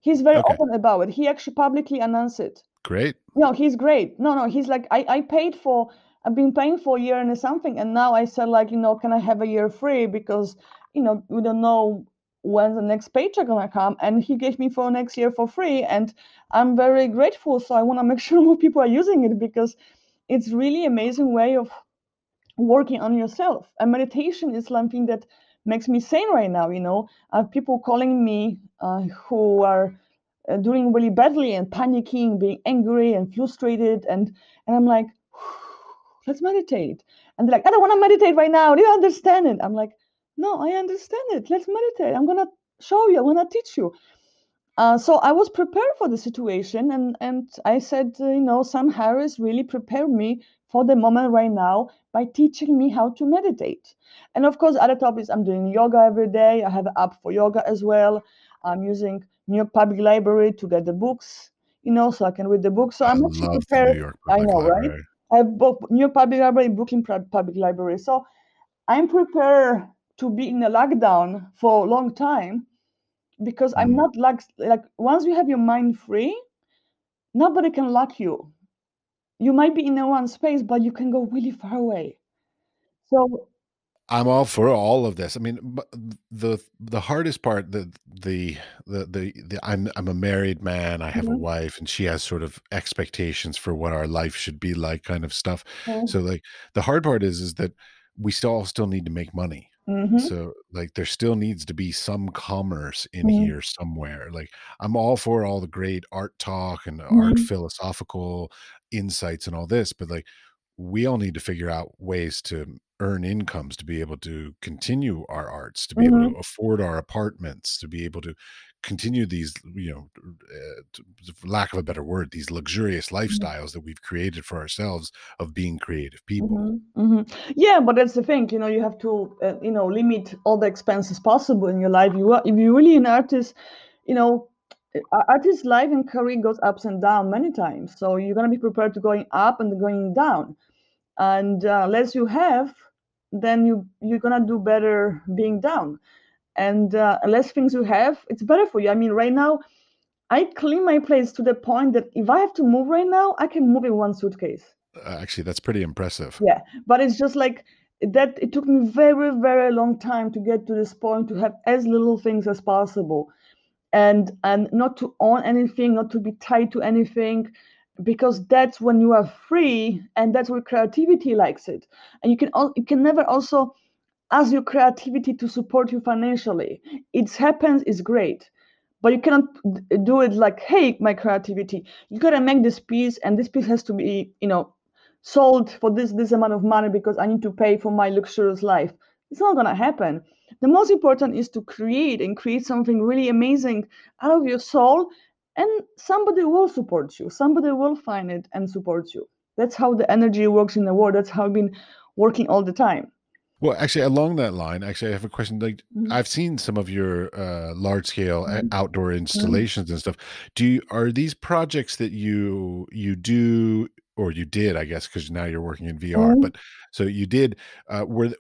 He's very Okay. open about it. He actually publicly announced it. Great. No, he's great. No, no, he's like I I paid for I've been paying for a year and something, and now I said like you know can I have a year free because you know we don't know when the next paycheck gonna come, and he gave me for next year for free, and I'm very grateful. So I want to make sure more people are using it because it's really amazing way of working on yourself. And meditation is something that makes me sane right now. You know, I have people calling me uh, who are uh, doing really badly and panicking, being angry and frustrated, and and I'm like, let's meditate. And they're like, I don't want to meditate right now. Do you understand it? I'm like, no, I understand it. Let's meditate. I'm gonna show you. I'm gonna teach you. Uh, so I was prepared for the situation, and and I said, uh, you know, Sam Harris really prepared me for the moment right now by teaching me how to meditate. And of course, other topics. I'm doing yoga every day. I have an app for yoga as well. I'm using New York Public Library to get the books, you know, so I can read the books. So I I'm actually prepared. York I know, right? I have both New York Public Library Brooklyn Public Library. So I'm prepared to be in a lockdown for a long time because I'm Mm. not like like once you have your mind free, nobody can lock you. You might be in a one space, but you can go really far away. So I'm all for all of this. I mean, the the hardest part, the the the the, the I'm I'm a married man. I have a Mhm. wife, and she has sort of expectations for what our life should be like, kind of stuff. So like the hard part is is that we still still need to make money. Mhm, So like there still needs to be some commerce in Mhm. here somewhere. Like I'm all for all the great art talk and art Mhm. philosophical insights and all this, but like we all need to figure out ways to earn incomes to be able to continue our arts, to be able Mhm. to afford our apartments, to be able to continue these, you know, uh, lack of a better word, these luxurious Mm-hmm. lifestyles that we've created for ourselves of being creative people. mhm, mhm. Yeah, but that's the thing. You know, you have to, uh, you know, limit all the expenses possible in your life. You are, if you're really an artist, you know, uh, artist life and career goes ups and down many times. So you're gonna be prepared to going up and going down. And uh, less you have, then you you're gonna do better being down. And uh, less things you have, it's better for you. I mean, right now, I clean my place to the point that if I have to move right now, I can move in one suitcase. Uh, actually, that's pretty impressive. Yeah, but it's just like that. It took me very, very long time to get to this point to have as little things as possible, and and not to own anything, not to be tied to anything, because that's when you are free and that's where creativity likes it and you can you can never also ask your creativity to support you financially. It happens is great. But you cannot do it like hey my creativity you gotta make this piece and this piece has to be you know sold for this this amount of money because i need to pay for my luxurious life. It's not gonna happen. The most important is to create and create something really amazing out of your soul and somebody will support you. Somebody will find it and support you. That's how the energy works in the world. That's how i've been working all the time well, actually, along that line, actually, I have a question. Like, mm-hmm. I've seen some of your uh, large scale mm-hmm. outdoor mm-hmm. installations mm-hmm. and stuff. Do you are these projects that you you do or you did, I guess, because now you're working in VR. Mm-hmm. But so you did. Uh, were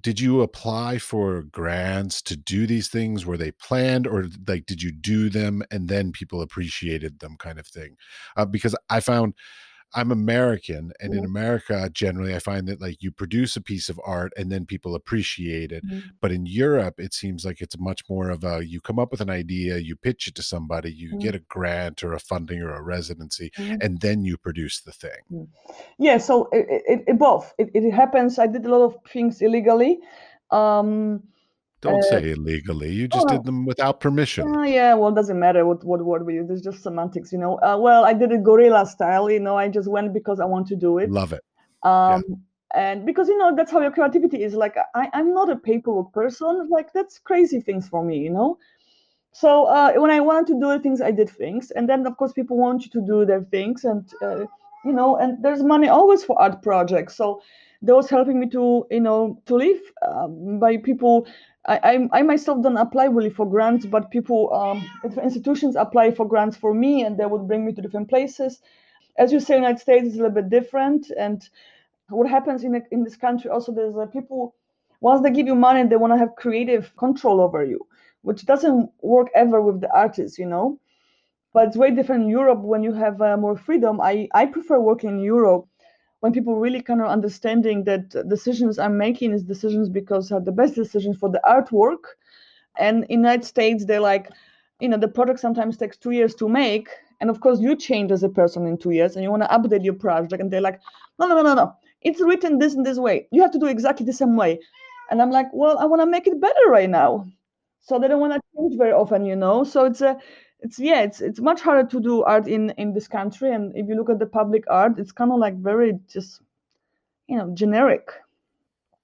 did you apply for grants to do these things? Were they planned, or like did you do them and then people appreciated them, kind of thing? Uh, because I found. I'm American, and in America, generally, I find that like you produce a piece of art and then people appreciate it. Mm-hmm. But in Europe, it seems like it's much more of a you come up with an idea, you pitch it to somebody, you mm-hmm. get a grant or a funding or a residency, mm-hmm. and then you produce the thing. Mm. Yeah, so it, it, it both. It, it happens. I did a lot of things illegally. Um, don't uh, say illegally. You just oh, did them without permission. Uh, yeah, well, it doesn't matter what what word we use. It's just semantics, you know. Uh, well, I did it gorilla style. You know, I just went because I want to do it. Love it. Um, yeah. And because you know that's how your creativity is. Like I, I'm not a paperwork person. Like that's crazy things for me, you know. So uh, when I wanted to do things, I did things, and then of course people want you to do their things, and uh, you know, and there's money always for art projects. So that was helping me to you know to live um, by people I, I, myself don't apply really for grants, but people, um, institutions apply for grants for me, and they would bring me to different places. As you say, United States is a little bit different, and what happens in in this country also there's uh, people once they give you money, they want to have creative control over you, which doesn't work ever with the artists, you know. But it's way different in Europe when you have uh, more freedom. I I prefer working in Europe when people really kind of understanding that decisions I'm making is decisions because are the best decisions for the artwork. And in United States, they're like, you know, the product sometimes takes two years to make. And of course, you change as a person in two years and you want to update your project. And they're like, no, no, no, no, no. It's written this and this way. You have to do exactly the same way. And I'm like, well, I want to make it better right now. So they don't want to change very often, you know. So it's a it's yeah it's it's much harder to do art in in this country and if you look at the public art it's kind of like very just you know generic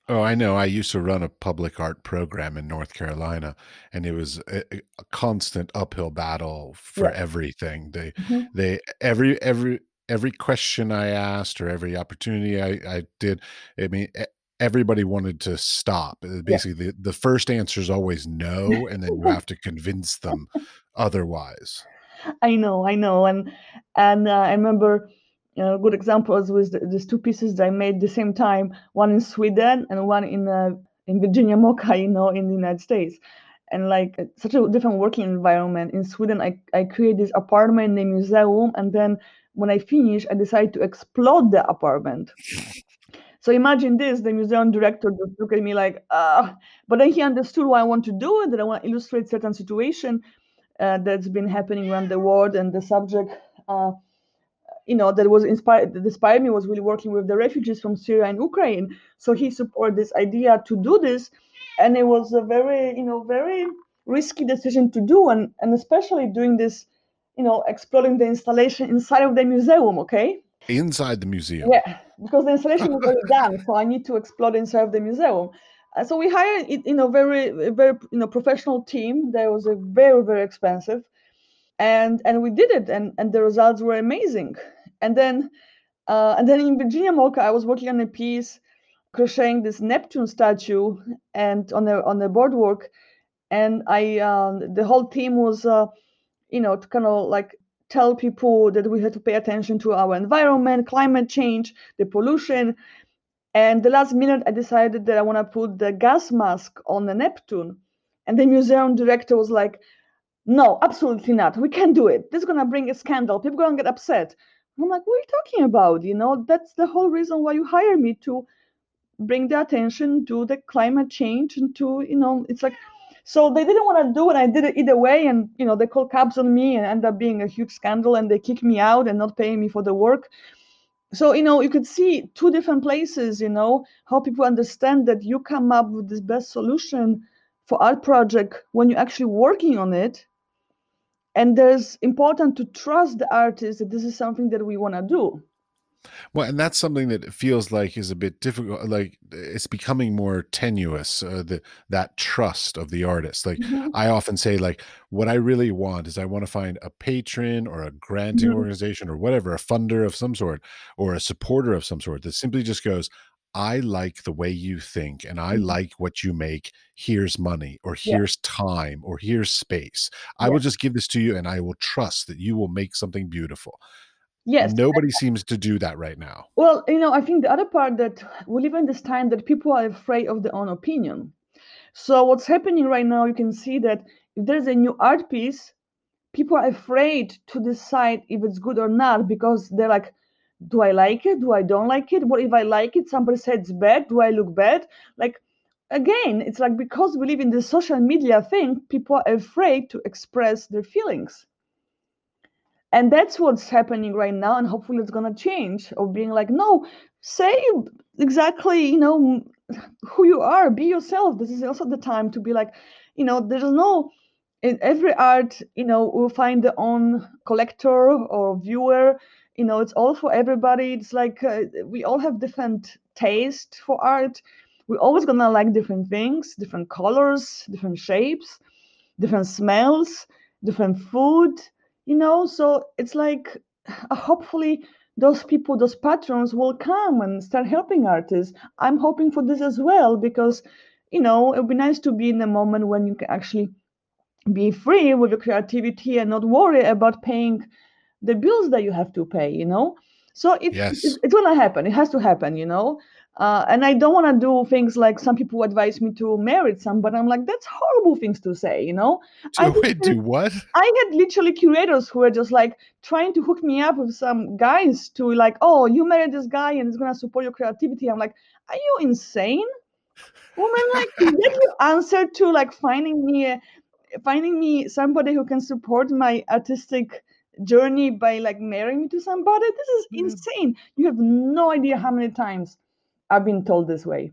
oh i know i used to run a public art program in north carolina and it was a, a constant uphill battle for yeah. everything they mm-hmm. they every every every question i asked or every opportunity i i did i mean everybody wanted to stop. Uh, basically, yeah. the, the first answer is always no, and then you have to convince them otherwise. I know, I know, and and uh, I remember a good example was with the, these two pieces that I made the same time, one in Sweden and one in uh, in Virginia MOCA, you know, in the United States. And like such a different working environment. In Sweden, I, I created this apartment in the museum, and then when I finish, I decide to explode the apartment. So imagine this: the museum director just looked at me like, ah. But then he understood why I want to do it. That I want to illustrate certain situation uh, that's been happening around the world, and the subject, uh, you know, that was inspired, that inspired me was really working with the refugees from Syria and Ukraine. So he supported this idea to do this, and it was a very, you know, very risky decision to do, and and especially doing this, you know, exploring the installation inside of the museum. Okay inside the museum. Yeah, because the installation was already done, so I need to explore inside of the museum. Uh, so we hired, you know, very, very, you know, professional team. That was a very, very expensive, and and we did it, and and the results were amazing. And then, uh, and then in Virginia MOCA, I was working on a piece, crocheting this Neptune statue, and on the on the boardwalk, and I, uh, the whole team was, uh, you know, to kind of like tell people that we have to pay attention to our environment, climate change, the pollution. And the last minute, I decided that I want to put the gas mask on the Neptune. And the museum director was like, no, absolutely not. We can't do it. This is going to bring a scandal. People going to get upset. I'm like, what are you talking about? You know, that's the whole reason why you hire me to bring the attention to the climate change and to, you know, it's like, So they didn't want to do it. I did it either way, and you know they called cabs on me and ended up being a huge scandal, and they kicked me out and not paying me for the work. So you know you could see two different places. You know how people understand that you come up with this best solution for art project when you're actually working on it, and there's important to trust the artist that this is something that we want to do. Well, and that's something that feels like is a bit difficult. Like it's becoming more tenuous. Uh, the that trust of the artist. Like Mhm. I often say, like what I really want is I want to find a patron or a granting Mhm. organization or whatever, a funder of some sort or a supporter of some sort that simply just goes, I like the way you think and I Mhm. like what you make. Here's money or Yeah. here's time or here's space. I Yeah. will just give this to you and I will trust that you will make something beautiful. Yes. Nobody seems to do that right now. Well, you know, I think the other part that we live in this time that people are afraid of their own opinion. So what's happening right now, you can see that if there's a new art piece, people are afraid to decide if it's good or not because they're like, do I like it? Do I don't like it? What if I like it? Somebody said it's bad. Do I look bad? Like again, it's like because we live in the social media thing, people are afraid to express their feelings and that's what's happening right now and hopefully it's going to change of being like no say exactly you know who you are be yourself. This is also the time to be like you know there's no in every art you know will find their own collector or viewer you know it's all for everybody. It's like uh, we all have different taste for art. We're always gonna like different things different colors different shapes different smells, different food, you know. So it's like hopefully those people, those patrons will come and start helping artists. I'm hoping for this as well because, you know, it would be nice to be in a moment when you can actually be free with your creativity and not worry about paying the bills that you have to pay, you know. So it's Yes. it's, it's gonna happen. It has to happen, you know. Uh, and I don't want to do things like some people advise me to marry somebody. I'm like, that's horrible things to say, you know. I Do, think wait, do what? I had literally curators who were just like trying to hook me up with some guys to like, oh, you married this guy and it's gonna support your creativity. I'm like, are you insane? Woman, like, that your answer to like finding me, a, finding me somebody who can support my artistic journey by like marrying me to somebody? This is Yeah. insane. You have no idea how many times I've been told this way.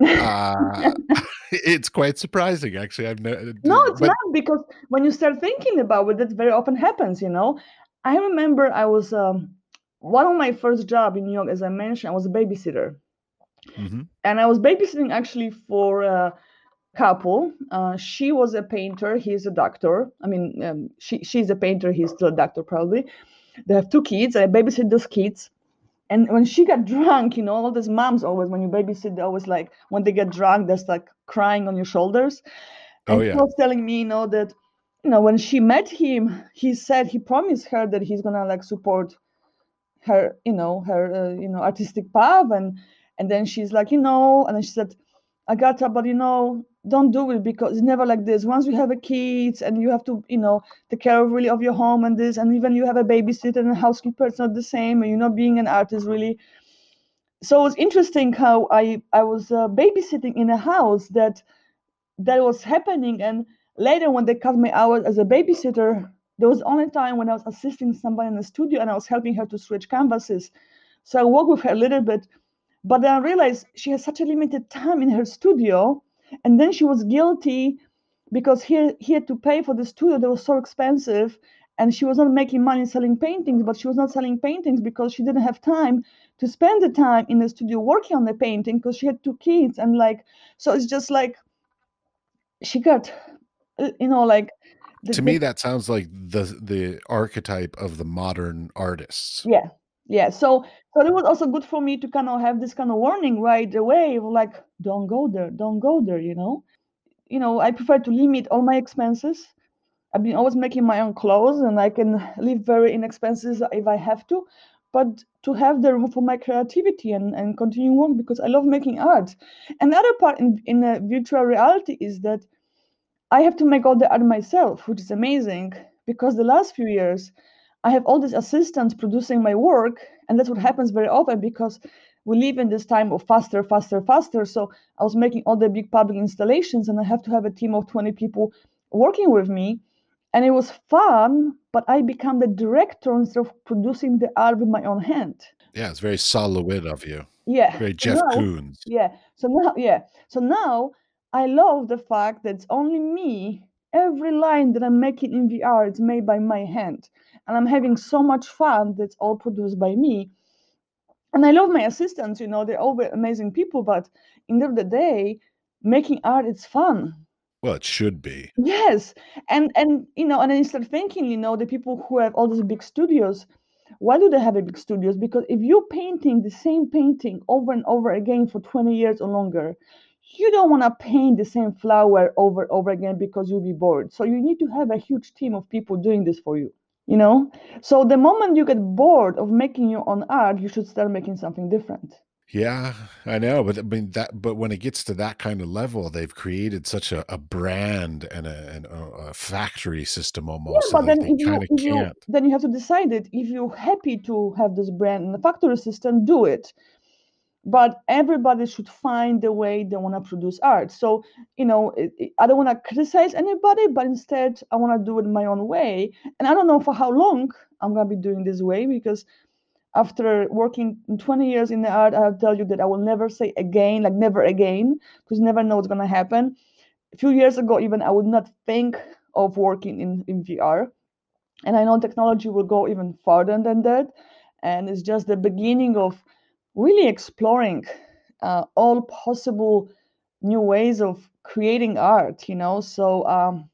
Uh, it's quite surprising, actually. I've no, No, it's but not because when you start thinking about it, that very often happens. You know, I remember I was um, one of my first job in New York, as I mentioned, I was a babysitter, Mhm. and I was babysitting actually for a couple. Uh, she was a painter, he's a doctor. I mean, um, she she's a painter, he's still a doctor probably. They have two kids. I babysit those kids. And when she got drunk, you know, all these moms always, when you babysit, they always like, when they get drunk, there's like crying on your shoulders. Oh, And she yeah. was telling me, you know, that you know, when she met him, he said he promised her that he's gonna like support her, you know, her, uh, you know, artistic path, and and then she's like, you know, and then she said, Agatha, but you know, don't do it because it's never like this. Once you have a kids and you have to, you know, take care of really of your home and this, and even you have a babysitter and a housekeeper, it's not the same. And you know, being an artist really. So it was interesting how I I was uh, babysitting in a house that that was happening and later when they cut me out as a babysitter there was only time when i was assisting somebody in the studio and i was helping her to switch canvases so i worked with her a little bit but then i realized she has such a limited time in her studio and then she was guilty because he, he had to pay for the studio that was so expensive. And she was not making money selling paintings but she was not selling paintings because she didn't have time to spend the time in the studio working on the painting because she had two kids. And like so it's just like she got you know like the, To me, that sounds like the the archetype of the modern artists. yeah. Yeah. So so it was also good for me to kind of have this kind of warning right away like don't go there don't go there you know? You know i prefer to limit all my expenses. I've been always making my own clothes and i can live very inexpensive if i have to but to have the room for my creativity and, and continue on because i love making art. And the other part in, in virtual reality is that I have to make all the art myself, which is amazing because the last few years I have all these assistants producing my work, and that's what happens very often because we live in this time of faster, faster, faster. So I was making all the big public installations, and I have to have a team of 20 people working with me. And it was fun, but I become the director instead of producing the art with my own hand. Yeah, it's very Sol of you. Yeah. Very Jeff now, Koons. Yeah. So now, yeah. So now I love the fact that it's only me. Every line that I'm making in VR is made by my hand. And I'm having so much fun that's all produced by me and I love my assistants, you know, they're all amazing people, but in the end of the day, making art it's fun. Well, it should be. Yes. And and you know, and I start thinking, you know, the people who have all these big studios, why do they have a big studios? Because if you're painting the same painting over and over again for 20 years or longer, you don't want to paint the same flower over and over again because you'll be bored. So you need to have a huge team of people doing this for you you know? So the moment you get bored of making your own art you should start making something different. Yeah i know but i mean that but when it gets to that kind of level they've created such a, a brand and a, and a, factory system almost yeah, but then, if you, if you, then you have to decide it. If you're happy to have this brand and the factory system do it but everybody should find the way they want to produce art. So you know i don't want to criticize anybody but instead i want to do it my own way. And i don't know for how long i'm going to be doing this way because after working 20 years in the art i'll tell you that i will never say again like never again because never know what's going to happen. A few years ago even i would not think of working in, in vr and i know technology will go even farther than that. And it's just the beginning of really exploring uh, all possible new ways of creating art you know so um,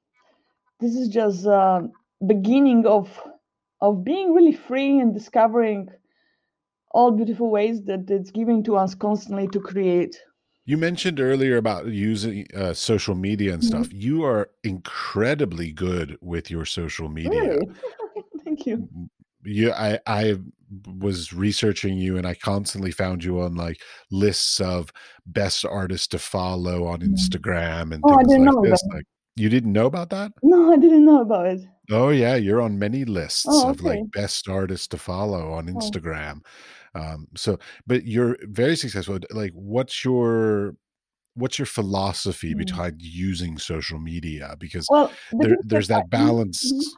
this is just uh, beginning of of being really free and discovering all beautiful ways that it's giving to us constantly to create you mentioned earlier about using uh, social media and stuff. Mm-hmm. You are incredibly good with your social media. Really? Thank you you i i was researching you and i constantly found you on like lists of best artists to follow on mm. instagram and oh, things like this like you didn't know about that no i didn't know about it oh yeah you're on many lists oh, okay. of like best artists to follow on oh. instagram oh. um so but you're very successful like what's your what's your philosophy mm. behind using social media because well, there, there's that balance mm-hmm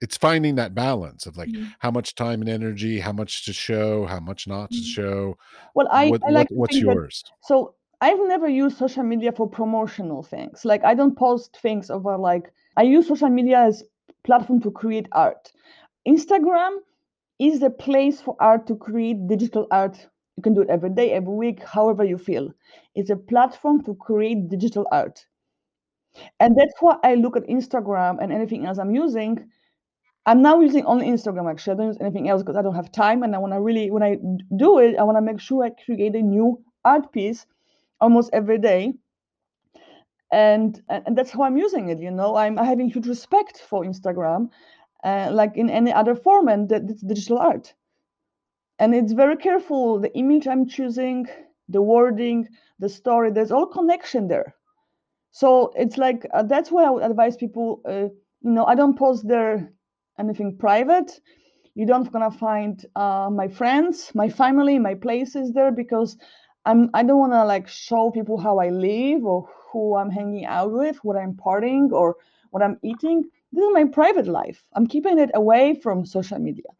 it's finding that balance of like mm-hmm. how much time and energy, how much to show, how much not to mm-hmm. show. Well, I, what, I like what, what's yours? That, so I've never used social media for promotional things. Like I don't post things over like I use social media as platform to create art. Instagram is the place for art to create digital art. You can do it every day, every week, however you feel. It's a platform to create digital art. And that's why I look at Instagram and anything else I'm using I'm now using only Instagram actually. I don't use anything else because I don't have time and I want to really when I do it, I want to make sure I create a new art piece almost every day. And and that's how I'm using it. You know, I'm having huge respect for Instagram, uh, like in any other form, and that it's digital art. And it's very careful the image I'm choosing, the wording, the story. There's all connection there. So it's like uh, that's why I would advise people. Uh, you know, I don't post there anything private. You don't gonna find uh, my friends, my family, my places there because I'm I don't wanna like show people how I live or who I'm hanging out with, what I'm partying or what I'm eating. This is my private life. I'm keeping it away from social media.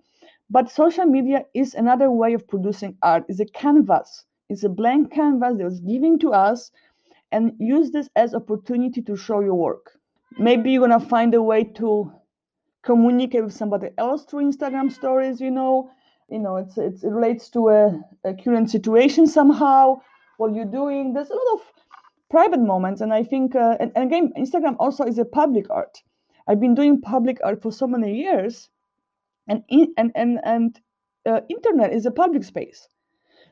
But social media is another way of producing art. It's a canvas. It's a blank canvas that was given to us and use this as opportunity to show your work. Maybe you're gonna find a way to communicate with somebody else through Instagram stories, you know. You know, it's, it's it relates to a, a current situation somehow. What you're doing. There's a lot of private moments, and I think, uh, and, and again, Instagram also is a public art. I've been doing public art for so many years, and in, and and and uh, internet is a public space.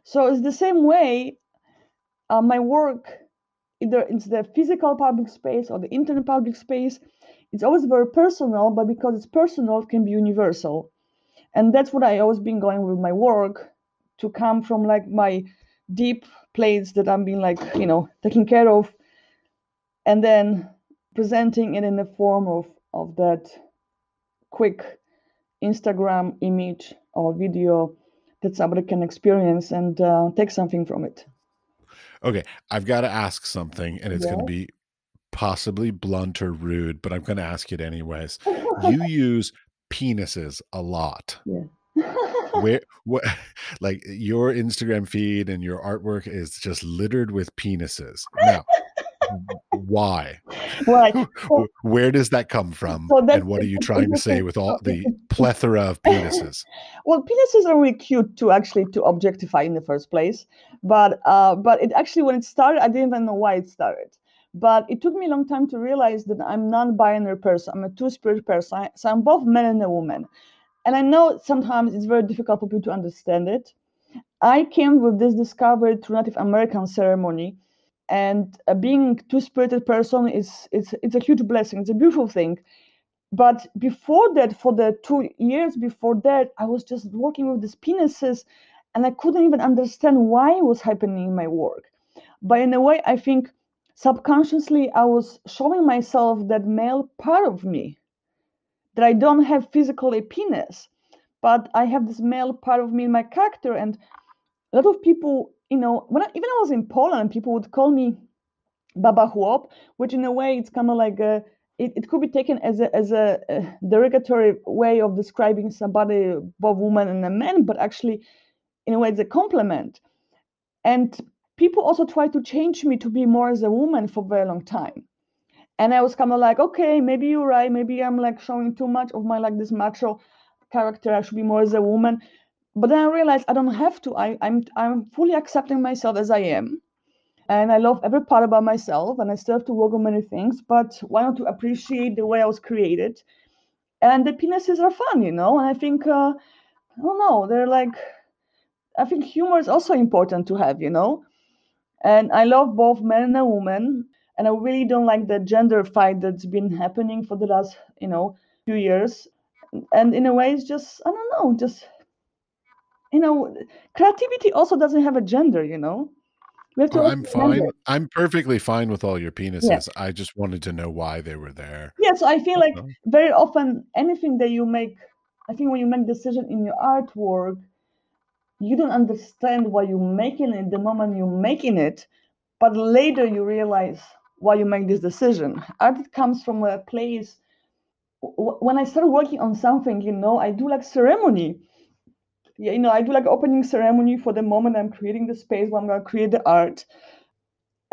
So it's the same way. Uh, my work, either it's the physical public space or the internet public space, it's always very personal, but because it's personal, it can be universal. And that's what I always been going with my work to come from like my deep place that I'm being like, you know, taking care of, and then presenting it in the form of of that quick Instagram image or video that somebody can experience and uh, take something from it. Okay, I've got to ask something, and it's Yeah. going to be possibly blunt or rude, but I'm going to ask it anyways. You use penises a lot. yeah. Where, what, like your Instagram feed and your artwork is just littered with penises. Now, why? right. So, Where does that come from? so And what are you trying to say with all the plethora of penises? well, penises are really cute to actually to objectify in the first place. But uh, but it actually when it started, I didn't even know why it started. But it took me a long time to realize that I'm non-binary person. I'm a two-spirit person. So I'm both man and a woman. And I know sometimes it's very difficult for people to understand it. I came with this discovery through Native American ceremony, and uh, being two-spirited person is it's it's a huge blessing. It's a beautiful thing. But before that, for the two years before that, I was just working with these penises, and I couldn't even understand why it was happening in my work. But in a way, I think subconsciously I was showing myself that male part of me that I don't have physical penis, but I have this male part of me in my character. And a lot of people, you know, when I, even I was in Poland, people would call me Baba Chłop, which in a way it's kind of like a, it, it could be taken as a as a, a derogatory way of describing somebody, both woman and a man, but actually, in a way, it's a compliment. And people also try to change me to be more as a woman for a very long time. And I was kind of like, okay, maybe you're right. Maybe I'm like showing too much of my like this macho character. I should be more as a woman. But then I realized I don't have to. I, I'm I'm fully accepting myself as I am and I love every part about myself, and I still have to work on many things. But why not to appreciate the way I was created? And the penises are fun, you know. And I think uh, I don't know, they're like I think humor is also important to have, you know. And I love both men and women, and I really don't like the gender fight that's been happening for the last, you know, few years. And in a way, it's just I don't know, just you know, creativity also doesn't have a gender, you know. We have to Well, I'm fine. I'm perfectly fine with all your penises. I just wanted to know why they were there. Yeah, so I feel like very often anything that you make, I think when you make decision in your artwork, you don't understand why you're making it the moment you're making it, but later you realize why you make this decision. Art comes from a place. When I start working on something, you know, I do like ceremony. You know, I do like opening ceremony for the moment I'm creating the space where I'm gonna create the art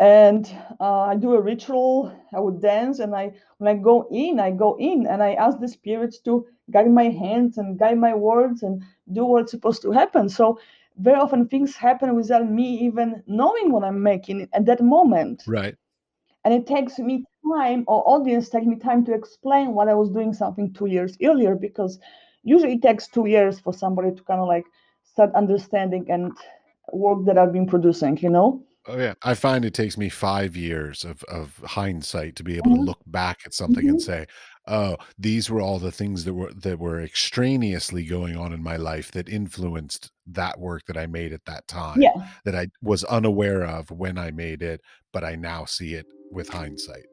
and uh, I do a ritual. I would dance, and I when I go in, I go in, and I ask the spirits to guide my hands and guide my words and do what's supposed to happen. So very often things happen without me even knowing what I'm making at that moment, Right. and it takes me time, or audience takes me time to explain what I was doing something two years earlier, because usually it takes two years for somebody to kind of like start understanding and work that I've been producing. You know. Oh yeah. I find it takes me five years of, of hindsight to be able to Mhm. look back at something and Mhm. say, oh, these were all the things that were that were extraneously going on in my life that influenced that work that I made at that time Yeah. that I was unaware of when I made it, but I now see it with hindsight.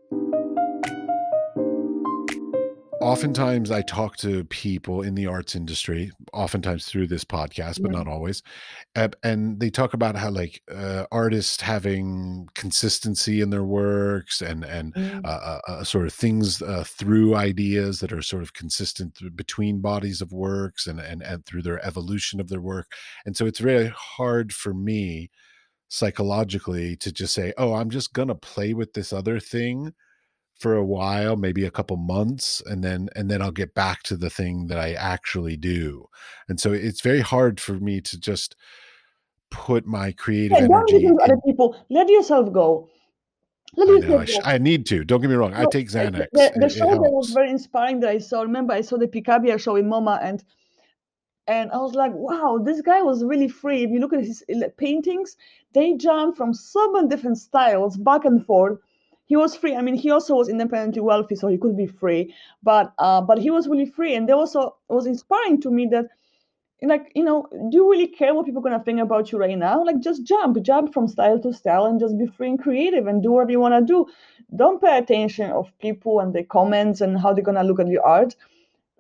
Oftentimes, I talk to people in the arts industry, oftentimes through this podcast, but Yeah. not always. And they talk about how, like, uh, artists having consistency in their works and and Mm. uh, uh, uh, sort of things uh, through ideas that are sort of consistent th- between bodies of works and, and and through their evolution of their work. And so it's very hard for me psychologically to just say, "Oh, I'm just gonna play with this other thing for a while, maybe a couple months, and then and then I'll get back to the thing that I actually do." And so it's very hard for me to just put my creative Yeah, don't energy in other people. Let yourself go. Let I know. yourself I, sh- go. I need to. Don't get me wrong. I take Xanax. The, the It, show it that was very inspiring that I saw. Remember, I saw the Picabia show in MoMA, and and I was like, wow, this guy was really free. If you look at his paintings, they jump from so many different styles back and forth. He was free. I mean, he also was independently wealthy, so he could be free. But uh, but he was really free, and there also was inspiring to me that like you know do you really care what people are to think about you right now like just jump jump from style to style and just be free and creative and do whatever you want to do don't pay attention of people and their comments and how they're to look at your art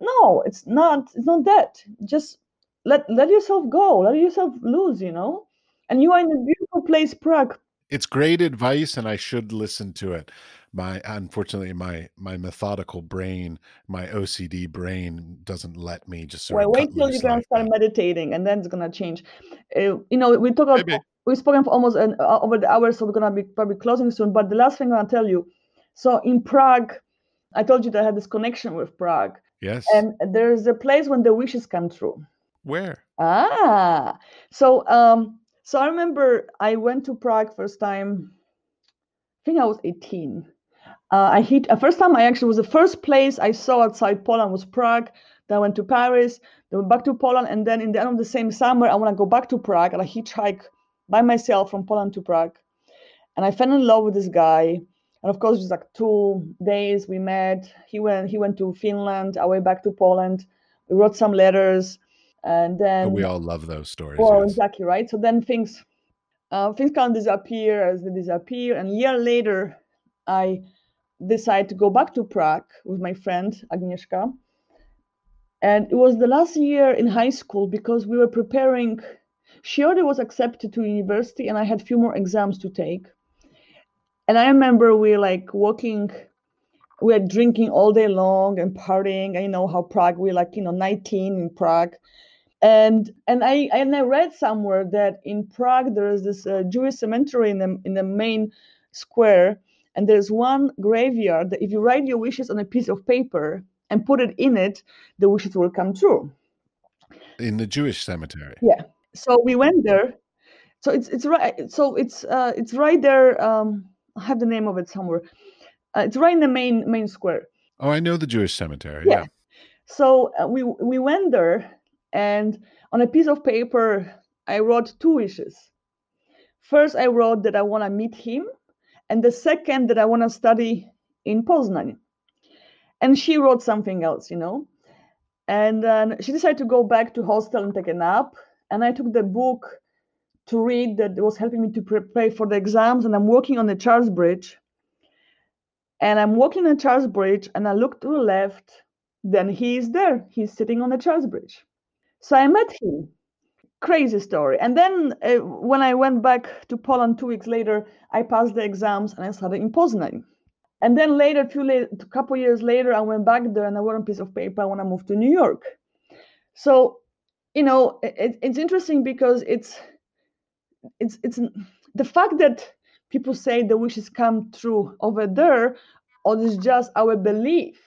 no it's not it's not that just let let yourself go, let yourself lose, you know. And you are in a beautiful place, Prague. It's great advice, and I should listen to it. My unfortunately, my my methodical brain, my OCD brain, doesn't let me just Well, wait till you loose gonna like start that. meditating, and then it's gonna change. Uh, you know, we talk about we've spoken for almost an uh, over the hour, so we're gonna be probably closing soon. But the last thing I want to tell you, so in Prague, I told you that I had this connection with Prague, Yes. and there's a place when the wishes come true. Where? Ah, so um, so I remember I went to Prague first time. I think I was 18. Uh, I hit uh, first time I actually was the first place I saw outside Poland was Prague. Then I went to Paris, then went back to Poland, and then in the end of the same summer I want to go back to Prague and I hitchhike by myself from Poland to Prague, and I fell in love with this guy. And of course, it was like two days we met. He went he went to Finland. I went back to Poland. We wrote some letters, and then Oh, we all love those stories. well, yes. exactly right. So then things uh, things of disappear as they disappear, and a year later, I decide to go back to Prague with my friend Agnieszka. And it was the last year in high school because we were preparing. She already was accepted to university, and I had few more exams to take. And I remember we like walking, we were drinking all day long and partying. I know how Prague, we like you know 19 in Prague, and and I and I read somewhere that in Prague there is this uh, Jewish cemetery in the in the main square, and there's one graveyard that if you write your wishes on a piece of paper and put it in it, the wishes will come true. In the Jewish cemetery. Yeah. So we went there. So it's it's right. So it's uh it's right there. Um, I have the name of it somewhere. Uh, it's right in the main main square. Oh, I know the Jewish cemetery. Yeah. Yeah. So uh, we we went there, and on a piece of paper, I wrote two wishes. First, I wrote that I want to meet him, and the second that I want to study in Poznan. And she wrote something else, you know. And then she decided to go back to hostel and take a nap. And I took the book to read that was helping me to prepare for the exams. And I'm walking on the Charles Bridge. And I'm walking on Charles Bridge, and I look to the left. Then he is there. He's sitting on the Charles Bridge. So I met him. Crazy story. And then uh, when I went back to Poland two weeks later, I passed the exams and I started in Poznan. And then later, a couple years later, I went back there and I wrote a piece of paper when I want to move to New York. So, you know, it, it's interesting because it's it's it's the fact that people say the wishes come true over there, or it's just our belief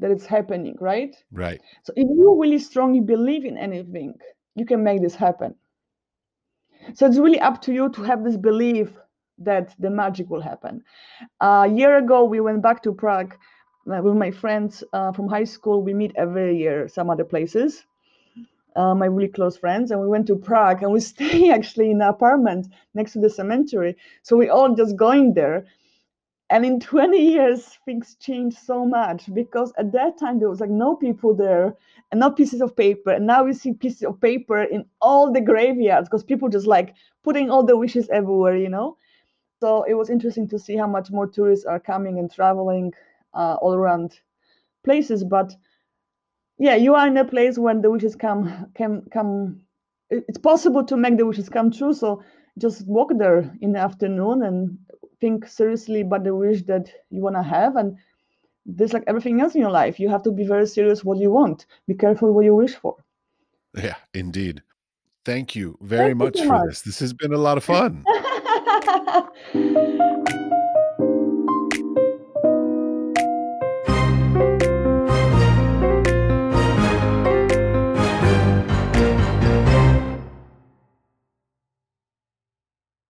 that it's happening, right? Right. So if you really strongly believe in anything, you can make this happen. So it's really up to you to have this belief that the magic will happen. Uh, a year ago, we went back to Prague uh, with my friends uh, from high school. We meet every year some other places. Uh, my really close friends, and we went to Prague, and we stay actually in an apartment next to the cemetery. So we all just going there. And in 20 years, things changed so much because at that time there was like no people there and no pieces of paper. And now we see pieces of paper in all the graveyards because people just like putting all the wishes everywhere, you know. So it was interesting to see how much more tourists are coming and traveling uh, all around places. But yeah, you are in a place when the wishes come can come. It's possible to make the wishes come true. So just walk there in the afternoon and think seriously about the wish that you want to have and just like everything else in your life you have to be very serious what you want be careful what you wish for Yeah, indeed. Thank you very Thank you much so for much. this. This has been a lot of fun.